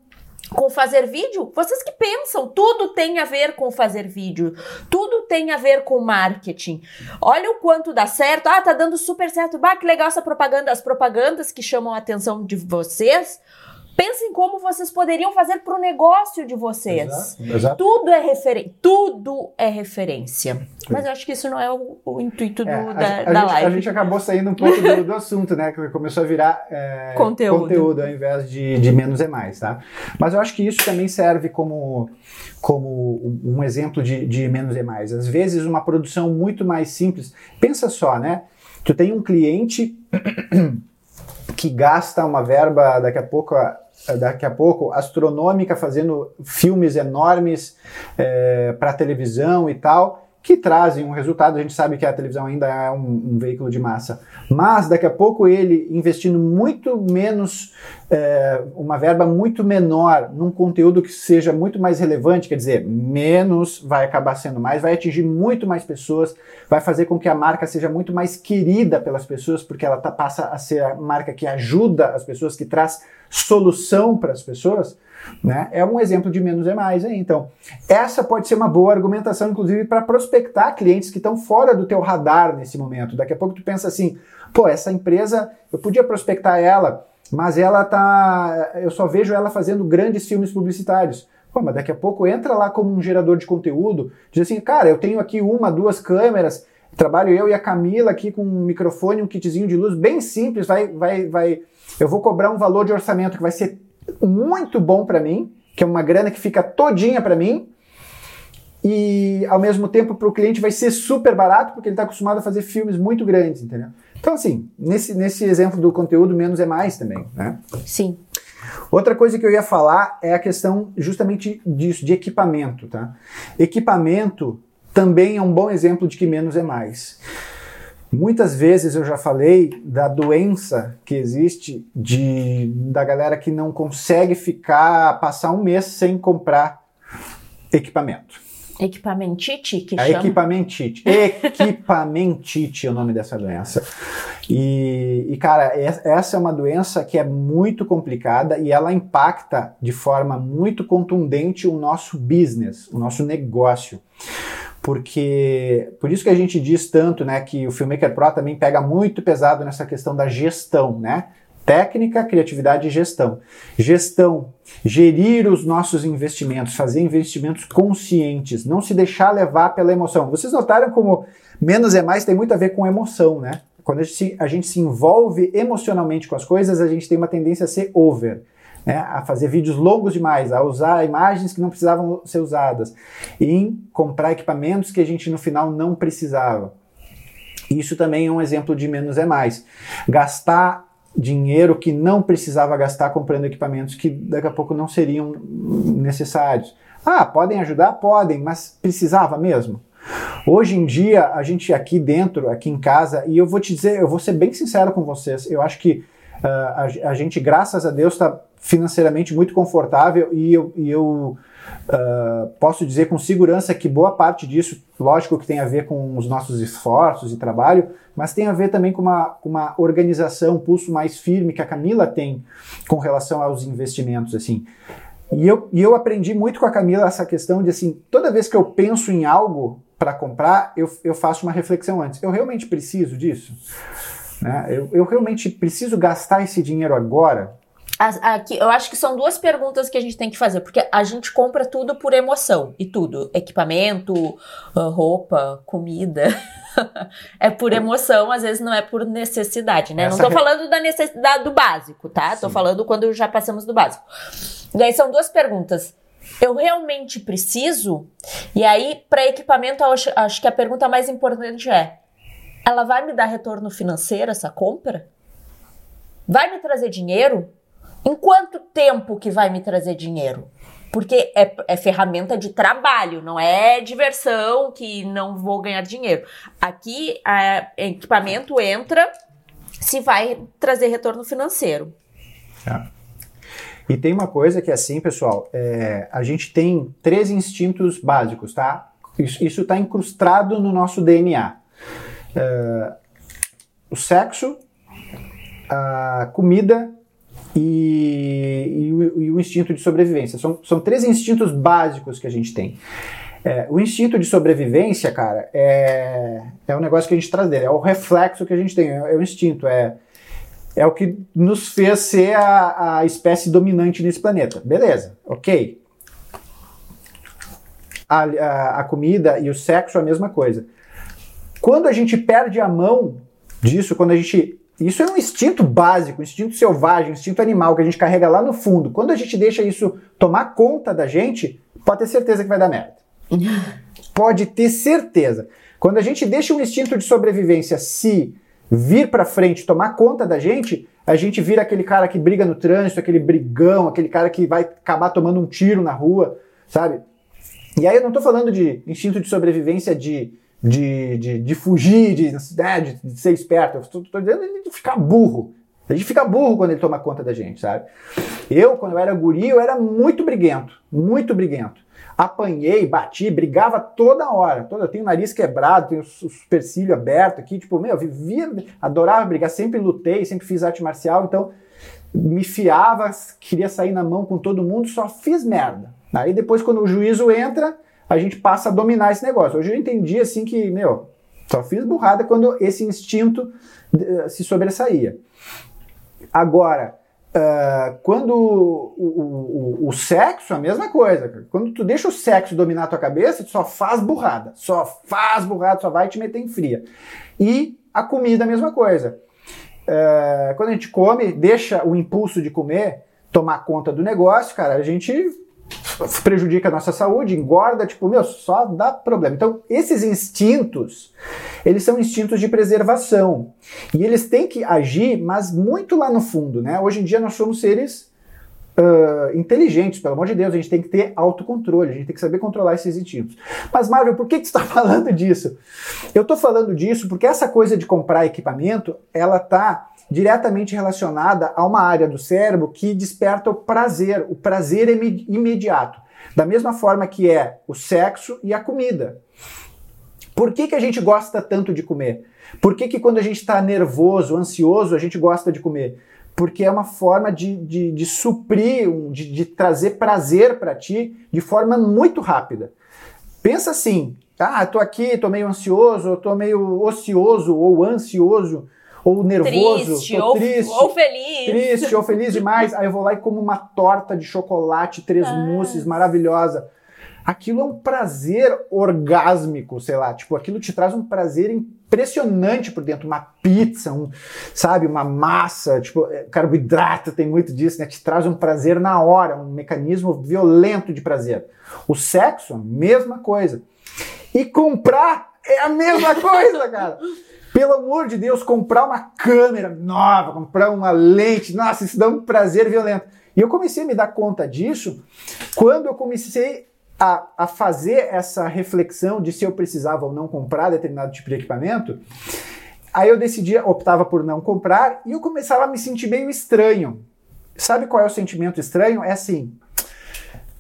com fazer vídeo, vocês que pensam, tudo tem a ver com fazer vídeo, tudo tem a ver com marketing. Olha o quanto dá certo. Ah, tá dando super certo. Bah, que legal essa propaganda, as propagandas que chamam a atenção de vocês. Pensem como vocês poderiam fazer para o negócio de vocês. Exato, exato. Tudo é referência. Tudo é referência. Mas eu acho que isso não é o, o intuito do, é, da, a, a da gente, live. A gente acabou saindo um pouco do, do assunto, né? Que começou a virar é, conteúdo. conteúdo ao invés de, de menos é mais, tá? Mas eu acho que isso também serve como, como um exemplo de, de menos é mais. Às vezes, uma produção muito mais simples. Pensa só, né? Tu tem um cliente que gasta uma verba daqui a pouco daqui a pouco astronômica fazendo filmes enormes é, para televisão e tal que trazem um resultado. A gente sabe que a televisão ainda é um, um veículo de massa, mas daqui a pouco ele investindo muito menos, é, uma verba muito menor num conteúdo que seja muito mais relevante, quer dizer, menos vai acabar sendo mais, vai atingir muito mais pessoas, vai fazer com que a marca seja muito mais querida pelas pessoas, porque ela tá, passa a ser a marca que ajuda as pessoas, que traz solução para as pessoas. Né? É um exemplo de menos é mais. Hein? Então, essa pode ser uma boa argumentação, inclusive, para prospectar clientes que estão fora do teu radar nesse momento. Daqui a pouco tu pensa assim, pô, essa empresa, eu podia prospectar ela, mas ela tá. Eu só vejo ela fazendo grandes filmes publicitários. Pô, mas daqui a pouco entra lá como um gerador de conteúdo, diz assim, cara, eu tenho aqui uma, duas câmeras, trabalho eu e a Camila aqui com um microfone, um kitzinho de luz bem simples, vai, vai, vai. Eu vou cobrar um valor de orçamento que vai ser muito bom para mim, que é uma grana que fica todinha para mim, e ao mesmo tempo para o cliente vai ser super barato, porque ele está acostumado a fazer filmes muito grandes, entendeu? Então, assim, nesse, nesse exemplo do conteúdo, menos é mais também, né? Sim. Outra coisa que eu ia falar é a questão justamente disso, de equipamento, tá? Equipamento também é um bom exemplo de que menos é mais. Muitas vezes eu já falei da doença que existe de da galera que não consegue ficar passar um mês sem comprar equipamento. Equipamentite que A chama? equipamentite. Equipamentite é o nome dessa doença. E, e, cara, essa é uma doença que é muito complicada e ela impacta de forma muito contundente o nosso business, o nosso negócio porque por isso que a gente diz tanto, né, que o Filmmaker Pro também pega muito pesado nessa questão da gestão, né? Técnica, criatividade e gestão. Gestão, gerir os nossos investimentos, fazer investimentos conscientes, não se deixar levar pela emoção. Vocês notaram como menos é mais tem muito a ver com emoção, né? Quando a gente, se, a gente se envolve emocionalmente com as coisas, a gente tem uma tendência a ser over né, a fazer vídeos longos demais, a usar imagens que não precisavam ser usadas, em comprar equipamentos que a gente no final não precisava. Isso também é um exemplo de menos é mais. Gastar dinheiro que não precisava gastar comprando equipamentos que daqui a pouco não seriam necessários. Ah, podem ajudar? Podem, mas precisava mesmo? Hoje em dia, a gente aqui dentro, aqui em casa, e eu vou te dizer, eu vou ser bem sincero com vocês, eu acho que uh, a, a, gente, graças a Deus, está financeiramente muito confortável e eu, e eu uh, posso dizer com segurança que boa parte disso, lógico que tem a ver com os nossos esforços e trabalho, mas tem a ver também com uma, uma organização, um pulso mais firme que a Camila tem com relação aos investimentos, assim. E eu, e eu aprendi muito com a Camila essa questão de, assim, toda vez que eu penso em algo para comprar, eu, eu faço uma reflexão antes. Eu realmente preciso disso? Né? Eu, eu realmente preciso gastar esse dinheiro agora? Aqui, eu acho que são duas perguntas que a gente tem que fazer, porque a gente compra tudo por emoção e tudo, equipamento, ah, roupa, comida. é por emoção, às vezes não é por necessidade, né? Essa não tô falando da necessidade do básico, tá? Sim. Tô falando quando já passamos do básico. E aí são duas perguntas. Eu realmente preciso? E aí, para equipamento, eu acho, acho que a pergunta mais importante é: ela vai me dar retorno financeiro, essa compra? Vai me trazer dinheiro? Em quanto tempo que vai me trazer dinheiro? Porque é, é, ferramenta de trabalho, não é diversão que não vou ganhar dinheiro. Aqui, a, equipamento entra se vai trazer retorno financeiro. É. E tem uma coisa que é assim, pessoal, é, a gente tem três instintos básicos, tá? Isso está incrustado no nosso DNA. É, o sexo, a comida e, e, o, e, o, instinto de sobrevivência. São, são três instintos básicos que a gente tem. É, o instinto de sobrevivência, cara, é, é um negócio que a gente traz dele, é o reflexo que a gente tem, é, é o instinto, é, é o que nos fez ser a, a espécie dominante nesse planeta. Beleza, ok. A, a, a comida e o sexo a mesma coisa. Quando a gente perde a mão disso, quando a gente isso é um instinto básico, um instinto selvagem, um instinto animal que a gente carrega lá no fundo. Quando a gente deixa isso tomar conta da gente, pode ter certeza que vai dar merda. pode ter certeza. Quando a gente deixa um instinto de sobrevivência se vir para frente, tomar conta da gente, a gente vira aquele cara que briga no trânsito, aquele brigão, aquele cara que vai acabar tomando um tiro na rua, sabe? E aí eu não estou falando de instinto de sobrevivência de de, de, de fugir, de, né, de, de, ser esperto. Estou dizendo de ficar burro. A gente fica burro quando ele toma conta da gente, sabe? Eu, quando eu era guri, eu era muito briguento, muito briguento. Apanhei, bati, brigava toda hora. Toda, eu tenho o nariz quebrado, tenho o supercílio aberto aqui, tipo, meu, vivia, adorava brigar, sempre lutei, sempre fiz arte marcial, então me fiava, queria sair na mão com todo mundo, só fiz merda. Aí depois, quando o juízo entra, a gente passa a dominar esse negócio. Hoje eu entendi assim que, meu, só fiz burrada quando esse instinto uh, se sobressaía. Agora, uh, quando o, o, o, o, sexo, a mesma coisa. Quando tu deixa o sexo dominar a tua cabeça, tu só faz burrada. Só faz burrada, só vai te meter em fria. E a comida, a mesma coisa. Uh, quando a gente come, deixa o impulso de comer tomar conta do negócio, cara, a gente prejudica a nossa saúde, engorda, tipo, meu, só dá problema. Então, esses instintos, eles são instintos de preservação. E eles têm que agir, mas muito lá no fundo, né? Hoje em dia nós somos seres uh, inteligentes, pelo amor de Deus, a gente tem que ter autocontrole, a gente tem que saber controlar esses instintos. Mas, Marvel, por que, você está falando disso? Eu estou falando disso porque essa coisa de comprar equipamento, ela está diretamente relacionada a uma área do cérebro que desperta o prazer, o prazer imediato. Da mesma forma que é o sexo e a comida. Por que, que a gente gosta tanto de comer? Por que, que quando a gente está nervoso, ansioso, a gente gosta de comer? Porque é uma forma de, de, de suprir, de, de trazer prazer para ti de forma muito rápida. Pensa assim, ah, tô aqui, tô meio ansioso, tô meio ocioso ou ansioso, ou nervoso, triste, ou, triste, ou feliz. Triste, ou feliz demais. Aí eu vou lá e como uma torta de chocolate, três ah. mousses, maravilhosa. Aquilo é um prazer orgásmico, sei lá, tipo, aquilo te traz um prazer impressionante por dentro, uma pizza, um, sabe, uma massa, tipo, é, carboidrato tem muito disso, né? Te traz um prazer na hora, um mecanismo violento de prazer. O sexo, mesma coisa. E comprar é a mesma coisa, cara. Pelo amor de Deus, comprar uma câmera nova, comprar uma lente, nossa, isso dá um prazer violento. E eu comecei a me dar conta disso quando eu comecei a, a fazer essa reflexão de se eu precisava ou não comprar determinado tipo de equipamento. Aí eu decidia, optava por não comprar e eu começava a me sentir meio estranho. Sabe qual é o sentimento estranho? É assim: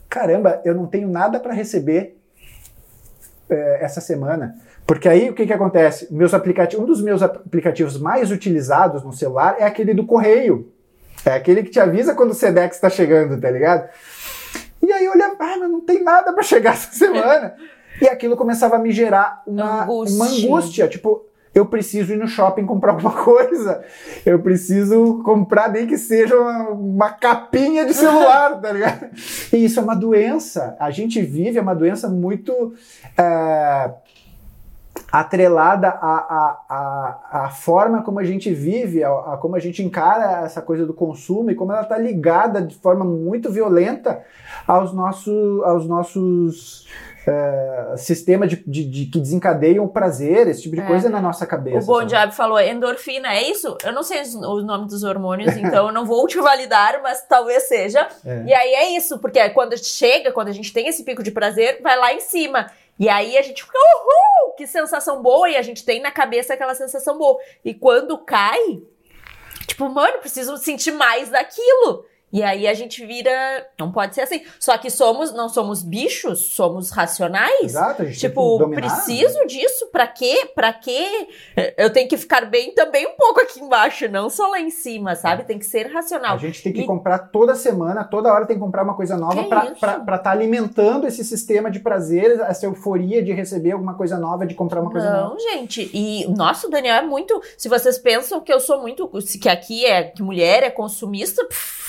caramba, eu não tenho nada para receber é, essa semana. Porque aí o que, que acontece? Meus aplicativos, um dos meus aplicativos mais utilizados no celular é aquele do correio. É aquele que te avisa quando o Sedex está chegando, tá ligado? E aí eu olhava, ah, mas não tem nada para chegar essa semana. e aquilo começava a me gerar uma angústia. uma angústia. Tipo, eu preciso ir no shopping comprar alguma coisa. Eu preciso comprar nem que seja uma, uma capinha de celular, tá ligado? E isso é uma doença. A gente vive, é uma doença muito. É, atrelada à, à, à, forma como a gente vive, a, a, como a gente encara essa coisa do consumo e como ela está ligada de forma muito violenta aos, nosso, aos nossos uh, sistemas de, de, de, que desencadeiam o prazer, esse tipo de é. coisa na nossa cabeça. O Bon Jovi falou endorfina, é isso? Eu não sei o nome dos hormônios, então eu não vou te validar, mas talvez seja. É. E aí é isso, porque quando chega, quando a gente tem esse pico de prazer, vai lá em cima. E aí a gente fica, uhul, que sensação boa, e a gente tem na cabeça aquela sensação boa. E quando cai, tipo, mano, preciso sentir mais daquilo. E aí a gente vira. Não pode ser assim. Só que somos, não somos bichos, somos racionais. Exato, a gente tipo, tem que dominar, preciso né? disso? Pra quê? Pra quê? Eu tenho que ficar bem também um pouco aqui embaixo, não só lá em cima, sabe? Tem que ser racional. A gente tem que e... comprar toda semana, toda hora tem que comprar uma coisa nova pra estar tá alimentando esse sistema de prazer, essa euforia de receber alguma coisa nova, de comprar uma coisa não, nova. Não, gente. E nosso Daniel é muito. Se vocês pensam que eu sou muito. Que aqui é que mulher é consumista. Pff,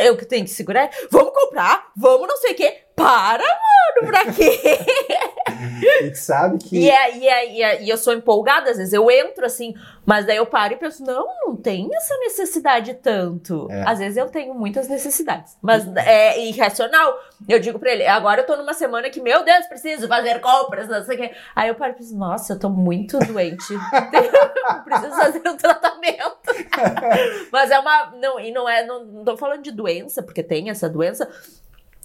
eu que tenho que segurar. Vamos comprar, vamos não sei o quê. Para, mano, pra quê? e sabe que. E, é, e, é, e, é, e eu sou empolgada, às vezes eu entro assim, mas daí eu paro e penso, não, não tem essa necessidade tanto. É. Às vezes eu tenho muitas necessidades, mas é irracional. Eu digo pra ele, agora eu tô numa semana que, meu Deus, preciso fazer compras, não sei o quê. Aí eu paro e penso, nossa, eu tô muito doente. preciso fazer um tratamento. mas é uma. Não, e não é. Não, não tô falando de doença, porque tem essa doença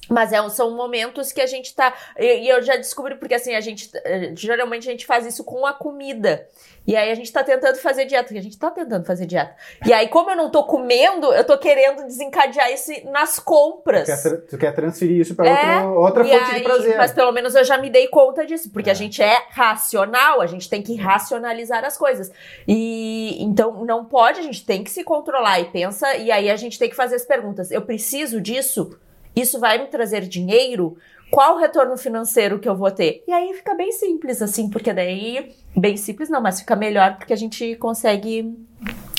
mas é, são momentos que a gente tá. E, eu já descobri, porque assim, a gente. Eh, geralmente a gente faz isso com a comida. E aí a gente tá tentando fazer dieta, porque a gente tá tentando fazer dieta. E aí, como eu não tô comendo, eu tô querendo desencadear isso nas compras. Tu quer, tu quer transferir isso pra é, outra, outra fonte aí, de prazer. Mas pelo menos eu já me dei conta disso, porque é. a gente é racional, a gente tem que racionalizar as coisas. E então não pode, a gente tem que se controlar e pensa, e aí a gente tem que fazer as perguntas. Eu preciso disso? Isso vai me trazer dinheiro? Qual o retorno financeiro que eu vou ter? E aí fica bem simples, assim, porque daí. Bem simples não, mas fica melhor porque a gente consegue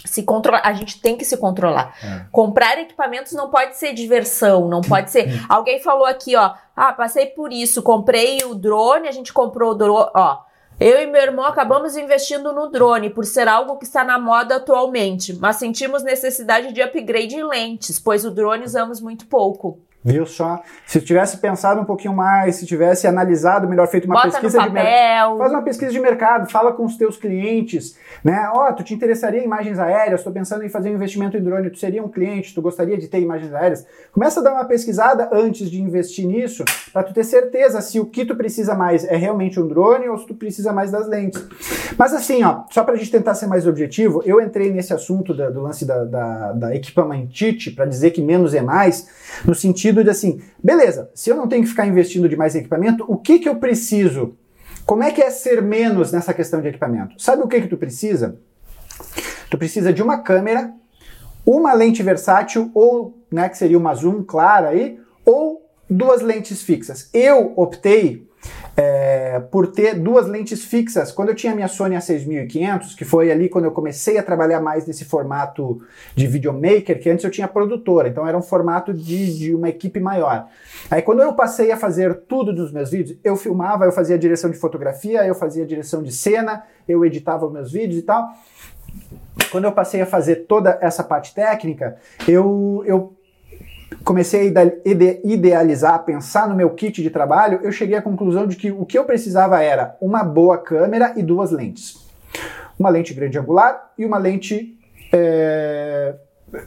se controlar. A gente tem que se controlar. É. Comprar equipamentos não pode ser diversão, não pode ser. Alguém falou aqui, ó. Ah, passei por isso, comprei o drone, a gente comprou o drone. Ó, eu e meu irmão acabamos investindo no drone por ser algo que está na moda atualmente, mas sentimos necessidade de upgrade em lentes, pois o drone usamos muito pouco. Viu só? Se tivesse pensado um pouquinho mais, se tivesse analisado melhor, feito uma Bota pesquisa de mercado. Faz uma pesquisa de mercado, fala com os teus clientes, né? Ó, oh, tu te interessaria em imagens aéreas, estou pensando em fazer um investimento em drone, tu seria um cliente, tu gostaria de ter imagens aéreas? Começa a dar uma pesquisada antes de investir nisso, para tu ter certeza se o que tu precisa mais é realmente um drone ou se tu precisa mais das lentes. Mas assim, ó, só para a gente tentar ser mais objetivo, eu entrei nesse assunto da, do lance da, da, da equipamentite para dizer que menos é mais, no sentido sentido de assim, beleza, se eu não tenho que ficar investindo de mais equipamento, o que que eu preciso? Como é que é ser menos nessa questão de equipamento? Sabe o que que tu precisa? Tu precisa de uma câmera, uma lente versátil ou, né, que seria uma zoom clara aí, ou duas lentes fixas. Eu optei é, por ter duas lentes fixas. Quando eu tinha minha Sony A6500, que foi ali quando eu comecei a trabalhar mais nesse formato de videomaker, que antes eu tinha produtora, então era um formato de, de uma equipe maior. Aí quando eu passei a fazer tudo dos meus vídeos, eu filmava, eu fazia direção de fotografia, eu fazia direção de cena, eu editava os meus vídeos e tal. Quando eu passei a fazer toda essa parte técnica, eu, eu comecei a idealizar, pensar no meu kit de trabalho, eu cheguei à conclusão de que o que eu precisava era uma boa câmera e duas lentes. Uma lente grande angular e uma lente é,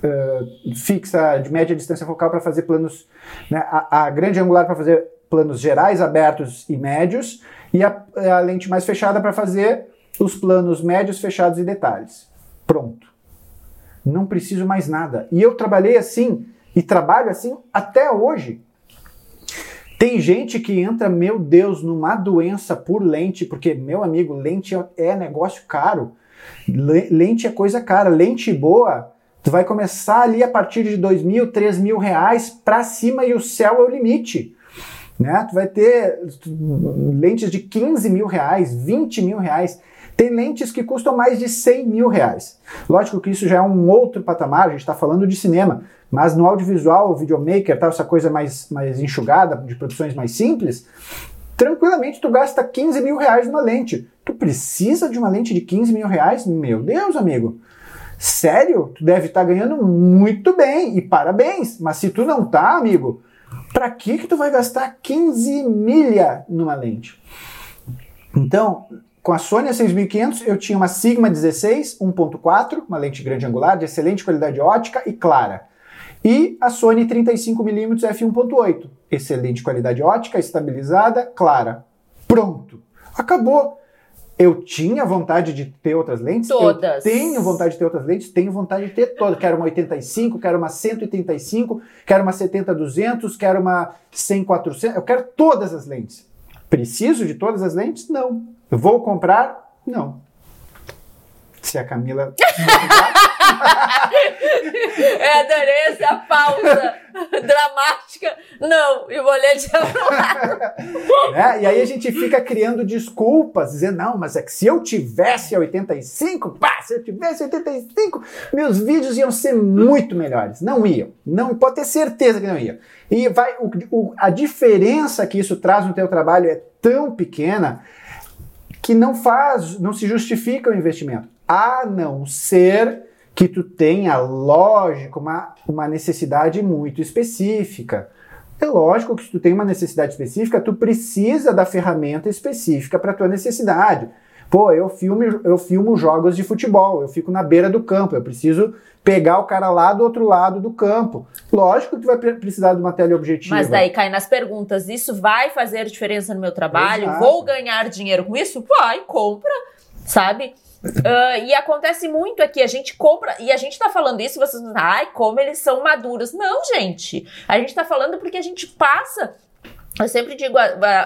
é, fixa de média distância focal para fazer planos, né, a, a grande angular para fazer planos gerais, abertos e médios, e a, a lente mais fechada para fazer os planos médios, fechados e detalhes. Pronto. Não preciso mais nada. E eu trabalhei assim e trabalho assim até hoje. Tem gente que entra, meu Deus, numa doença por lente, porque, meu amigo, lente é negócio caro. Lente é coisa cara. Lente boa, tu vai começar ali a partir de dois mil, três mil reais para cima e o céu é o limite. Né? Tu vai ter lentes de 15 mil reais, 20 mil reais. Tem lentes que custam mais de 100 mil reais. Lógico que isso já é um outro patamar, a gente está falando de cinema, mas no audiovisual, videomaker, tal, essa coisa mais, mais enxugada, de produções mais simples, tranquilamente tu gasta 15 mil reais numa lente. Tu precisa de uma lente de 15 mil reais? Meu Deus, amigo! Sério? Tu deve estar tá ganhando muito bem e parabéns. Mas se tu não tá, amigo, para que que tu vai gastar 15 milha numa lente? Então, com a Sony A6500 eu tinha uma Sigma 16 1.4, uma lente grande angular de excelente qualidade ótica e clara. E a Sony 35mm f1.8, excelente qualidade ótica, estabilizada, clara. Pronto. Acabou. Eu tinha vontade de ter outras lentes? Todas. Eu tenho vontade de ter outras lentes? Tenho vontade de ter todas. Quero uma 85, quero uma 135, quero uma 70-200, quero uma 100-400. Eu quero todas as lentes. Preciso de todas as lentes? Não. Vou comprar? Não. Se a Camila. Eu adorei essa pausa dramática. Não, e o olhete é, E aí a gente fica criando desculpas, dizendo, não, mas é que se eu tivesse a 85, pá, se eu tivesse 85, meus vídeos iam ser muito melhores. Não iam. Não, pode ter certeza que não iam. E vai, o, o, a diferença que isso traz no teu trabalho é tão pequena que não faz, não se justifica o investimento. A não ser que tu tenha, lógico, uma, uma necessidade muito específica. É lógico que se tu tem uma necessidade específica, tu precisa da ferramenta específica para tua necessidade. Pô, eu filmo, eu filmo jogos de futebol, eu fico na beira do campo, eu preciso pegar o cara lá do outro lado do campo. Lógico que tu vai precisar de uma teleobjetiva. Mas daí cai nas perguntas, isso vai fazer diferença no meu trabalho? Exato. Vou ganhar dinheiro com isso? Vai, compra, sabe? Uh, e acontece muito aqui, a gente compra, e a gente tá falando isso, vocês ai, como eles são maduros. Não, gente. A gente tá falando porque a gente passa eu sempre digo,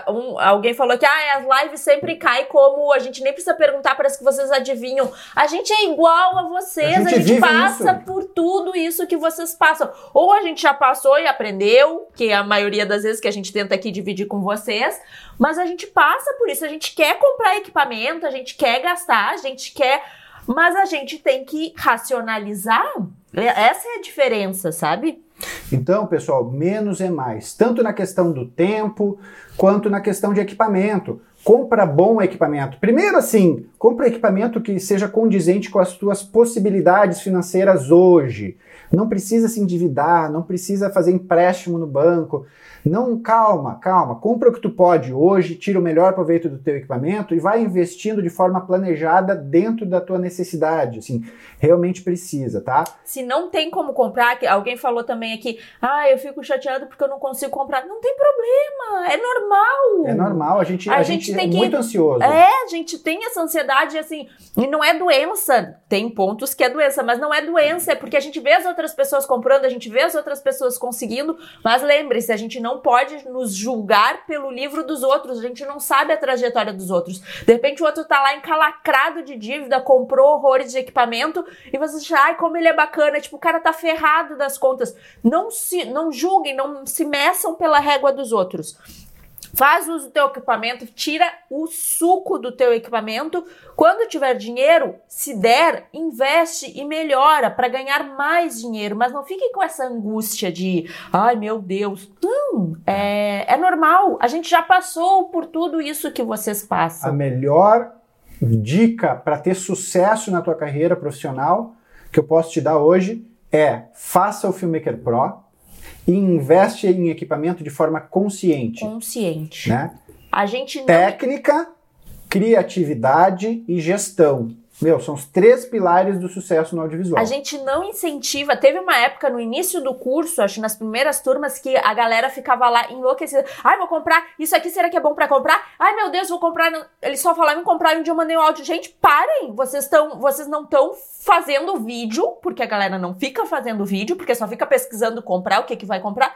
um, alguém falou que ah, as lives sempre caem como a gente nem precisa perguntar, parece que vocês adivinham. A gente é igual a vocês, a gente, a gente passa isso. por tudo isso que vocês passam. Ou a gente já passou e aprendeu, que é a maioria das vezes que a gente tenta aqui dividir com vocês, mas a gente passa por isso, a gente quer comprar equipamento, a gente quer gastar, a gente quer, mas a gente tem que racionalizar. Essa é a diferença, sabe? Então, pessoal, menos é mais, tanto na questão do tempo quanto na questão de equipamento. Compra bom equipamento. Primeiro, assim, compra equipamento que seja condizente com as tuas possibilidades financeiras hoje. Não precisa se endividar, não precisa fazer empréstimo no banco. Não, calma, calma. Compra o que tu pode hoje, tira o melhor proveito do teu equipamento e vai investindo de forma planejada dentro da tua necessidade. Assim, realmente precisa, tá? Se não tem como comprar, alguém falou também aqui, ah, eu fico chateado porque eu não consigo comprar. Não tem problema, é normal. É normal, a gente, a, a gente, gente é que... muito ansioso. É, a gente tem essa ansiedade, assim, e não é doença. Tem pontos que é doença, mas não é doença, é porque a gente vê as outras pessoas comprando, a gente vê as outras pessoas conseguindo, mas lembre-se, a gente não não pode nos julgar pelo livro dos outros. A gente não sabe a trajetória dos outros. De repente o outro tá lá encalacrado de dívida, comprou horrores de equipamento e você acha, ai, como ele é bacana. Tipo, o cara tá ferrado das contas. Não se, não julguem, não se meçam pela régua dos outros. Faz uso do teu equipamento, tira o suco do teu equipamento. Quando tiver dinheiro, se der, investe e melhora para ganhar mais dinheiro. Mas não fique com essa angústia de, ai meu Deus. Não, é, é normal. A gente já passou por tudo isso que vocês passam. A melhor dica para ter sucesso na tua carreira profissional que eu posso te dar hoje é faça o Filmmaker Pro e investe em equipamento de forma consciente. Consciente. Né? A gente não... Técnica, criatividade e gestão. Meu, são os três pilares do sucesso no audiovisual. A gente não incentiva. Teve uma época no início do curso, acho nas primeiras turmas, que a galera ficava lá enlouquecida. Ai, vou comprar. Isso aqui será que é bom para comprar? Ai, meu Deus, vou comprar. Eles só falavam em comprar um eu mandei um áudio. Gente, parem! Vocês estão, vocês não estão fazendo vídeo, porque a galera não fica fazendo vídeo, porque só fica pesquisando comprar o que que vai comprar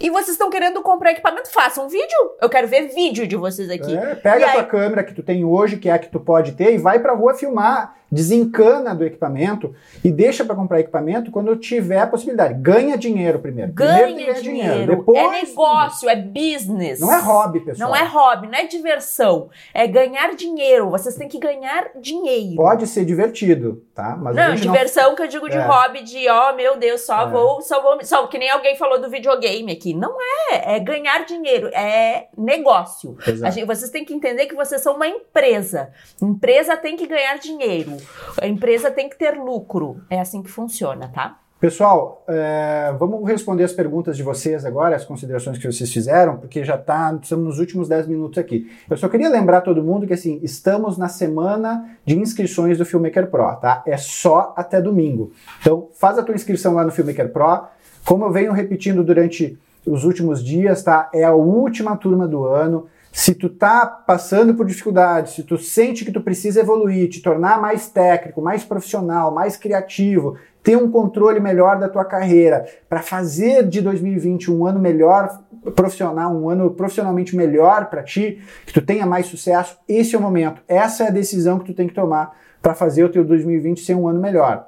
e vocês estão querendo comprar equipamento, façam um vídeo. Eu quero ver vídeo de vocês aqui. É, pega e a aí... tua câmera que tu tem hoje, que é a que tu pode ter, e vai pra rua filmar desencana do equipamento e deixa para comprar equipamento quando tiver a possibilidade. Ganha dinheiro primeiro. Ganha primeiro dinheiro. dinheiro. Depois, é negócio, é business. Não é hobby, pessoal. Não é hobby, não é diversão. É ganhar dinheiro. Vocês têm que ganhar dinheiro. Pode ser divertido, tá? Mas não, diversão não... que eu digo de é. hobby, de ó, oh, meu Deus, só é. vou, só vou, só que nem alguém falou do videogame aqui. Não é, é ganhar dinheiro, é negócio. Gente, vocês têm que entender que vocês são uma empresa. Empresa tem que ganhar dinheiro. A empresa tem que ter lucro. É assim que funciona, tá? Pessoal, é, vamos responder as perguntas de vocês agora, as considerações que vocês fizeram, porque já tá, estamos nos últimos 10 minutos aqui. Eu só queria lembrar todo mundo que assim, estamos na semana de inscrições do Filmmaker Pro, tá? É só até domingo. Então, faz a tua inscrição lá no Filmmaker Pro. Como eu venho repetindo durante os últimos dias, tá? É a última turma do ano. Se tu tá passando por dificuldades, se tu sente que tu precisa evoluir, te tornar mais técnico, mais profissional, mais criativo, ter um controle melhor da tua carreira, para fazer de 2020 um ano melhor profissional, um ano profissionalmente melhor para ti, que tu tenha mais sucesso, esse é o momento. Essa é a decisão que tu tem que tomar para fazer o teu 2020 ser um ano melhor.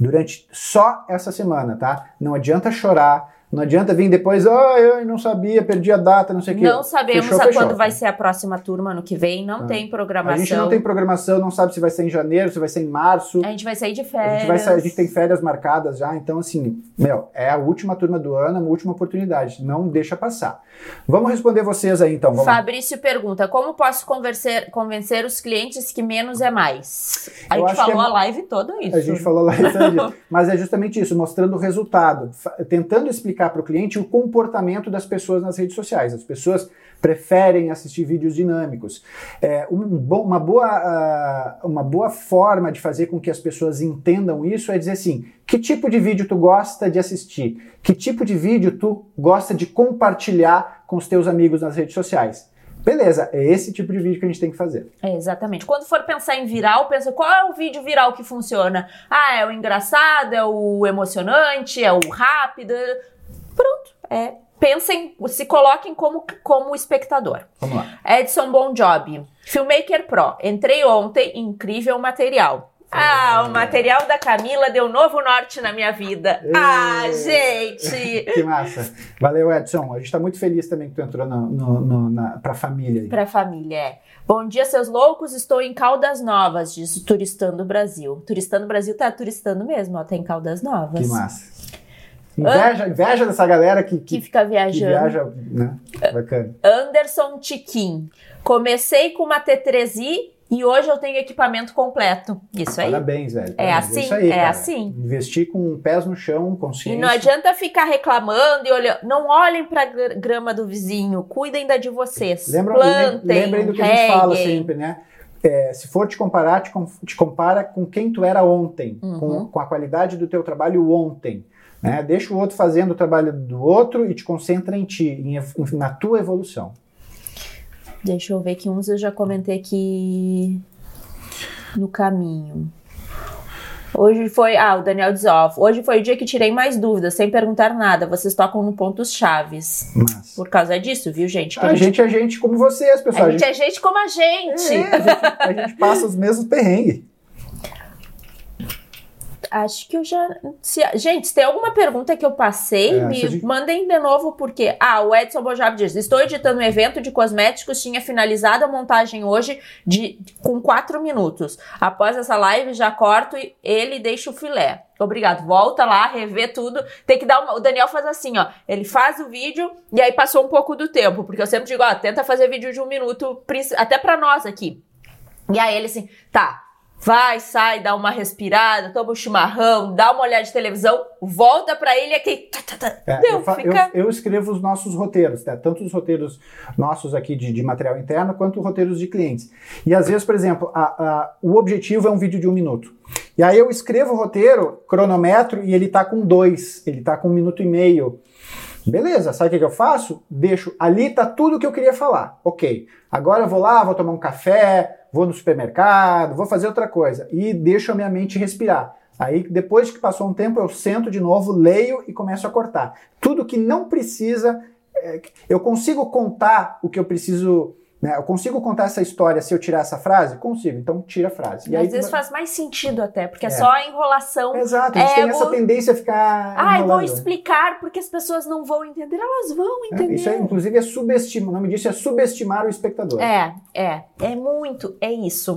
Durante só essa semana, tá? Não adianta chorar, não adianta vir depois, ah, eu não sabia, perdi a data, não sei o quê. Não sabemos fechou, a fechou. quando vai ser a próxima turma ano que vem, não ah. tem programação. A gente não tem programação, não sabe se vai ser em janeiro, se vai ser em março. A gente vai sair de férias. A gente, vai sair, a gente tem férias marcadas já, então assim, meu, é a última turma do ano, a última oportunidade, não deixa passar. Vamos responder vocês aí então. Vamos Fabrício pergunta, como posso convencer, convencer os clientes que menos é mais? A gente falou é... a live toda isso. A gente falou a live toda mas é justamente isso, mostrando o resultado, tentando explicar para o cliente o comportamento das pessoas nas redes sociais. As pessoas preferem assistir vídeos dinâmicos. É, um bom, uma, boa, uh, uma boa forma de fazer com que as pessoas entendam isso é dizer assim: que tipo de vídeo tu gosta de assistir? Que tipo de vídeo tu gosta de compartilhar com os teus amigos nas redes sociais? Beleza, é esse tipo de vídeo que a gente tem que fazer. É, exatamente. Quando for pensar em viral, pensa qual é o vídeo viral que funciona. Ah, é o engraçado, é o emocionante, é o rápido. Pronto. É, pensem, se coloquem como, como espectador. Vamos lá. Edson Bon Job. Filmmaker Pro. Entrei ontem, incrível material. Ah, o material da Camila deu novo norte na minha vida. Ah, gente! que massa. Valeu, Edson. A gente está muito feliz também que tu entrou no, no, no, na, pra família. Pra família, é. Bom dia, seus loucos. Estou em Caldas Novas, diz Turistando Brasil. Turistando Brasil tá turistando mesmo, ó. Tá em Caldas Novas. Que massa. Inveja, inveja dessa galera que, que, que fica viajando. Que viaja, né? Bacana. Anderson Tiquim. Comecei com uma T3i e hoje eu tenho equipamento completo. Isso aí. Parabéns, velho. É Parabéns. assim, isso aí, é cara. assim. Investir com pés no chão, consciência. E não adianta ficar reclamando e olhando. Não olhem pra grama do vizinho. Cuidem da de vocês. Lembra, Plantem, lembrem do que a gente fala sempre, né? É, se for te comparar, te, te, compara com quem tu era ontem, uhum. com, com a qualidade do teu trabalho ontem. Né? Deixa o outro fazendo o trabalho do outro e te concentra em ti, em, na tua evolução. Deixa eu ver que uns eu já comentei aqui no caminho. Hoje foi. Ah, o Daniel diz, ó, hoje foi o dia que tirei mais dúvidas, sem perguntar nada. Vocês tocam no pontos chaves. Mas... Por causa disso, viu, gente? A, a, gente... é gente como vocês, pessoal. A gente, a gente é gente como a gente. É, a gente. A gente passa os mesmos perrengues. Acho que eu já. Se, gente, se tem alguma pergunta que eu passei, é, me gente... mandem de novo, porque. Ah, o Edson Bojab diz: Estou editando um evento de cosméticos, tinha finalizado a montagem hoje de, com quatro minutos. Após essa live, já corto ele e deixo o filé. Obrigado. Volta lá, rever tudo. Tem que dar uma. O Daniel faz assim, ó. Ele faz o vídeo e aí passou um pouco do tempo. Porque eu sempre digo, ó, tenta fazer vídeo de um minuto, até pra nós aqui. E aí ele assim, tá, vai, sai, dá uma respirada, toma um chimarrão, dá uma olhada de televisão, volta para ele aqui. Tá, tá, tá. É, eu, fica... eu, eu, escrevo os nossos roteiros, né? tanto os roteiros nossos aqui de, de, material interno, quanto roteiros de clientes. E às vezes, por exemplo, a, a, o objetivo é um vídeo de um minuto. E aí eu escrevo o roteiro, cronometro, e ele tá com dois, ele tá com um minuto e meio. Beleza, sabe o que eu faço? Deixo, ali tá tudo que eu queria falar. Ok, agora eu vou lá, vou tomar um café, vou no supermercado, vou fazer outra coisa e deixo a minha mente respirar. Aí, depois que passou um tempo, eu sento de novo, leio e começo a cortar. Tudo que não precisa, é, eu consigo contar o que eu preciso né? Eu consigo contar essa história se eu tirar essa frase? Consigo, então tira a frase. E, aí, às vezes faz mais sentido até, porque é, é só a enrolação. Exato, a gente é, tem essa tendência a ficar. Ah, eu vou explicar porque as pessoas não vão entender, elas vão entender. É, isso é, inclusive, é subestimar. O nome disso é subestimar o espectador. É, é. É muito, é isso.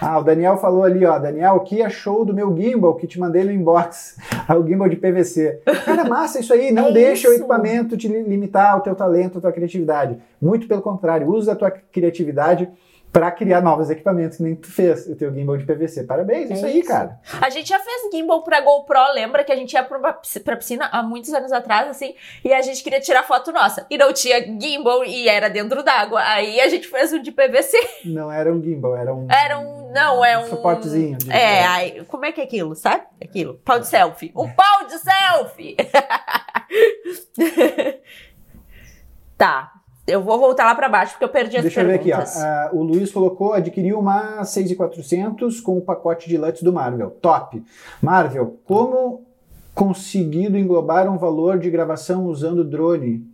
Ah, o Daniel falou ali, ó. Daniel, que achou do meu gimbal que te mandei no inbox? o gimbal de PVC. Cara, massa isso aí. Não é deixa isso. o equipamento te limitar o teu talento, a tua criatividade. Muito pelo contrário, usa a tua criatividade para criar novos equipamentos, que nem tu fez o teu gimbal de PVC. Parabéns, é isso aí, cara. A gente já fez gimbal pra GoPro, lembra que a gente ia pra, pra piscina há muitos anos atrás, assim, e a gente queria tirar foto nossa. E não tinha gimbal e era dentro d'água. Aí a gente fez um de PVC. Não era um gimbal, era um. Era um. Não, é um. suportezinho. De... É, aí, como é que é aquilo, sabe? Aquilo. Pau de selfie. Um pau de selfie! tá eu vou voltar lá para baixo porque eu perdi as Deixa perguntas. Deixa eu ver aqui, ó. Uh, o Luiz colocou, adquiriu uma 6,400 com o pacote de LUTs do Marvel. Top. Marvel, como conseguido englobar um valor de gravação usando drone?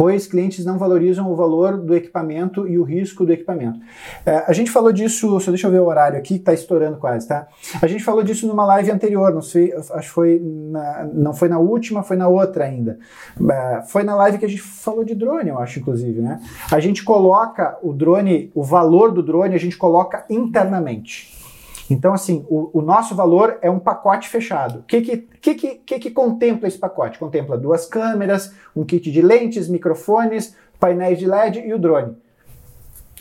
Pois clientes não valorizam o valor do equipamento e o risco do equipamento. É, a gente falou disso, só deixa eu ver o horário aqui, está estourando quase, tá? A gente falou disso numa live anterior, não sei, acho que foi na, não foi na última, foi na outra ainda. É, foi na live que a gente falou de drone, eu acho, inclusive, né? A gente coloca o drone, o valor do drone, a gente coloca internamente. Então, assim, o, o, nosso valor é um pacote fechado. O que que, que, que, que, contempla esse pacote? Contempla duas câmeras, um kit de lentes, microfones, painéis de LED e o drone.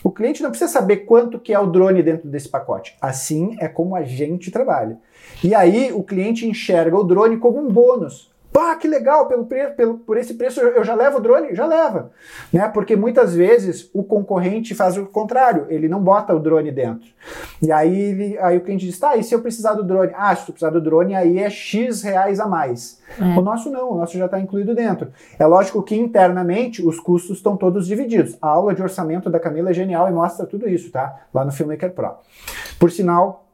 O cliente não precisa saber quanto que é o drone dentro desse pacote. Assim é como a gente trabalha. E aí o cliente enxerga o drone como um bônus. Pá, que legal, pelo, pelo, por esse preço eu já levo o drone? Já leva. Né? Porque muitas vezes o concorrente faz o contrário, ele não bota o drone dentro. E aí, ele, aí o cliente diz, tá, e se eu precisar do drone? Ah, se tu precisar do drone, aí é X reais a mais. É. O nosso não, o nosso já está incluído dentro. É lógico que internamente os custos estão todos divididos. A aula de orçamento da Camila é genial e mostra tudo isso, tá? Lá no Filmmaker Pro. Por sinal,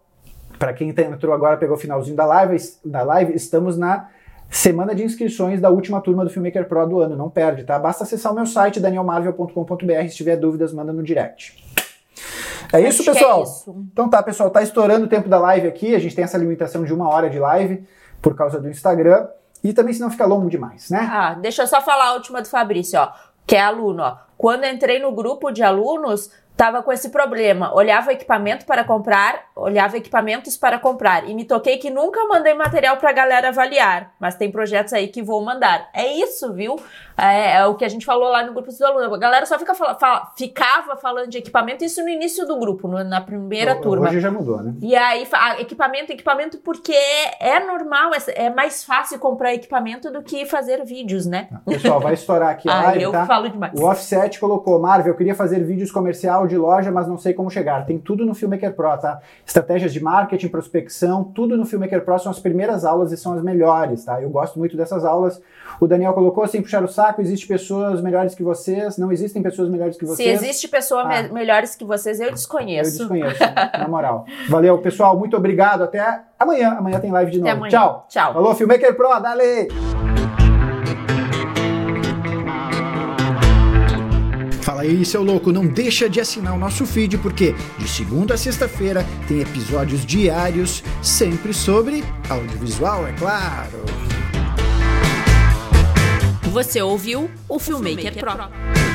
para quem entrou agora, pegou o finalzinho da live, da live, estamos na Semana de inscrições da última turma do Filmmaker Pro do ano, não perde, tá? Basta acessar o meu site danielmarvel.com.br, se tiver dúvidas, manda no direct. É isso, Acho pessoal? É isso. Então tá, pessoal, tá estourando o tempo da live aqui, a gente tem essa limitação de uma hora de live por causa do Instagram, e também senão fica longo demais, né? Ah, deixa eu só falar a última do Fabrício, ó, que é aluno, ó. Quando entrei no grupo de alunos, tava com esse problema, olhava o equipamento para comprar olhava equipamentos para comprar e me toquei que nunca mandei material para a galera avaliar, mas tem projetos aí que vou mandar. É isso, viu? É, é, o que a gente falou lá no grupo dos alunos. A galera só fica fala, fala, ficava falando de equipamento, isso no início do grupo, no, na primeira Hoje turma. Hoje já mudou, né? E aí, equipamento, equipamento, porque é normal, é, é, mais fácil comprar equipamento do que fazer vídeos, né? Pessoal, vai estourar aqui a ah, live, eu tá? falo demais. O Offset colocou, Marvel, eu queria fazer vídeos comercial de loja, mas não sei como chegar. Tem tudo no Filmmaker Pro, tá? Estratégias de marketing, prospecção, tudo no Filmmaker Pro são as primeiras aulas e são as melhores, tá? Eu gosto muito dessas aulas. O Daniel colocou, sem puxar o saco, existe pessoas melhores que vocês, não existem pessoas melhores que vocês. Se existe pessoa ah. me melhores que vocês, eu desconheço. Eu desconheço, na moral. Valeu, pessoal, muito obrigado, até amanhã. Amanhã tem live de novo. Tchau. Tchau. Falou, Filmmaker Pro, dale! Fala aí, seu louco, não deixa de assinar o nosso feed porque de segunda a sexta-feira tem episódios diários, sempre sobre audiovisual, é claro. Você ouviu o Filmmaker, Pro.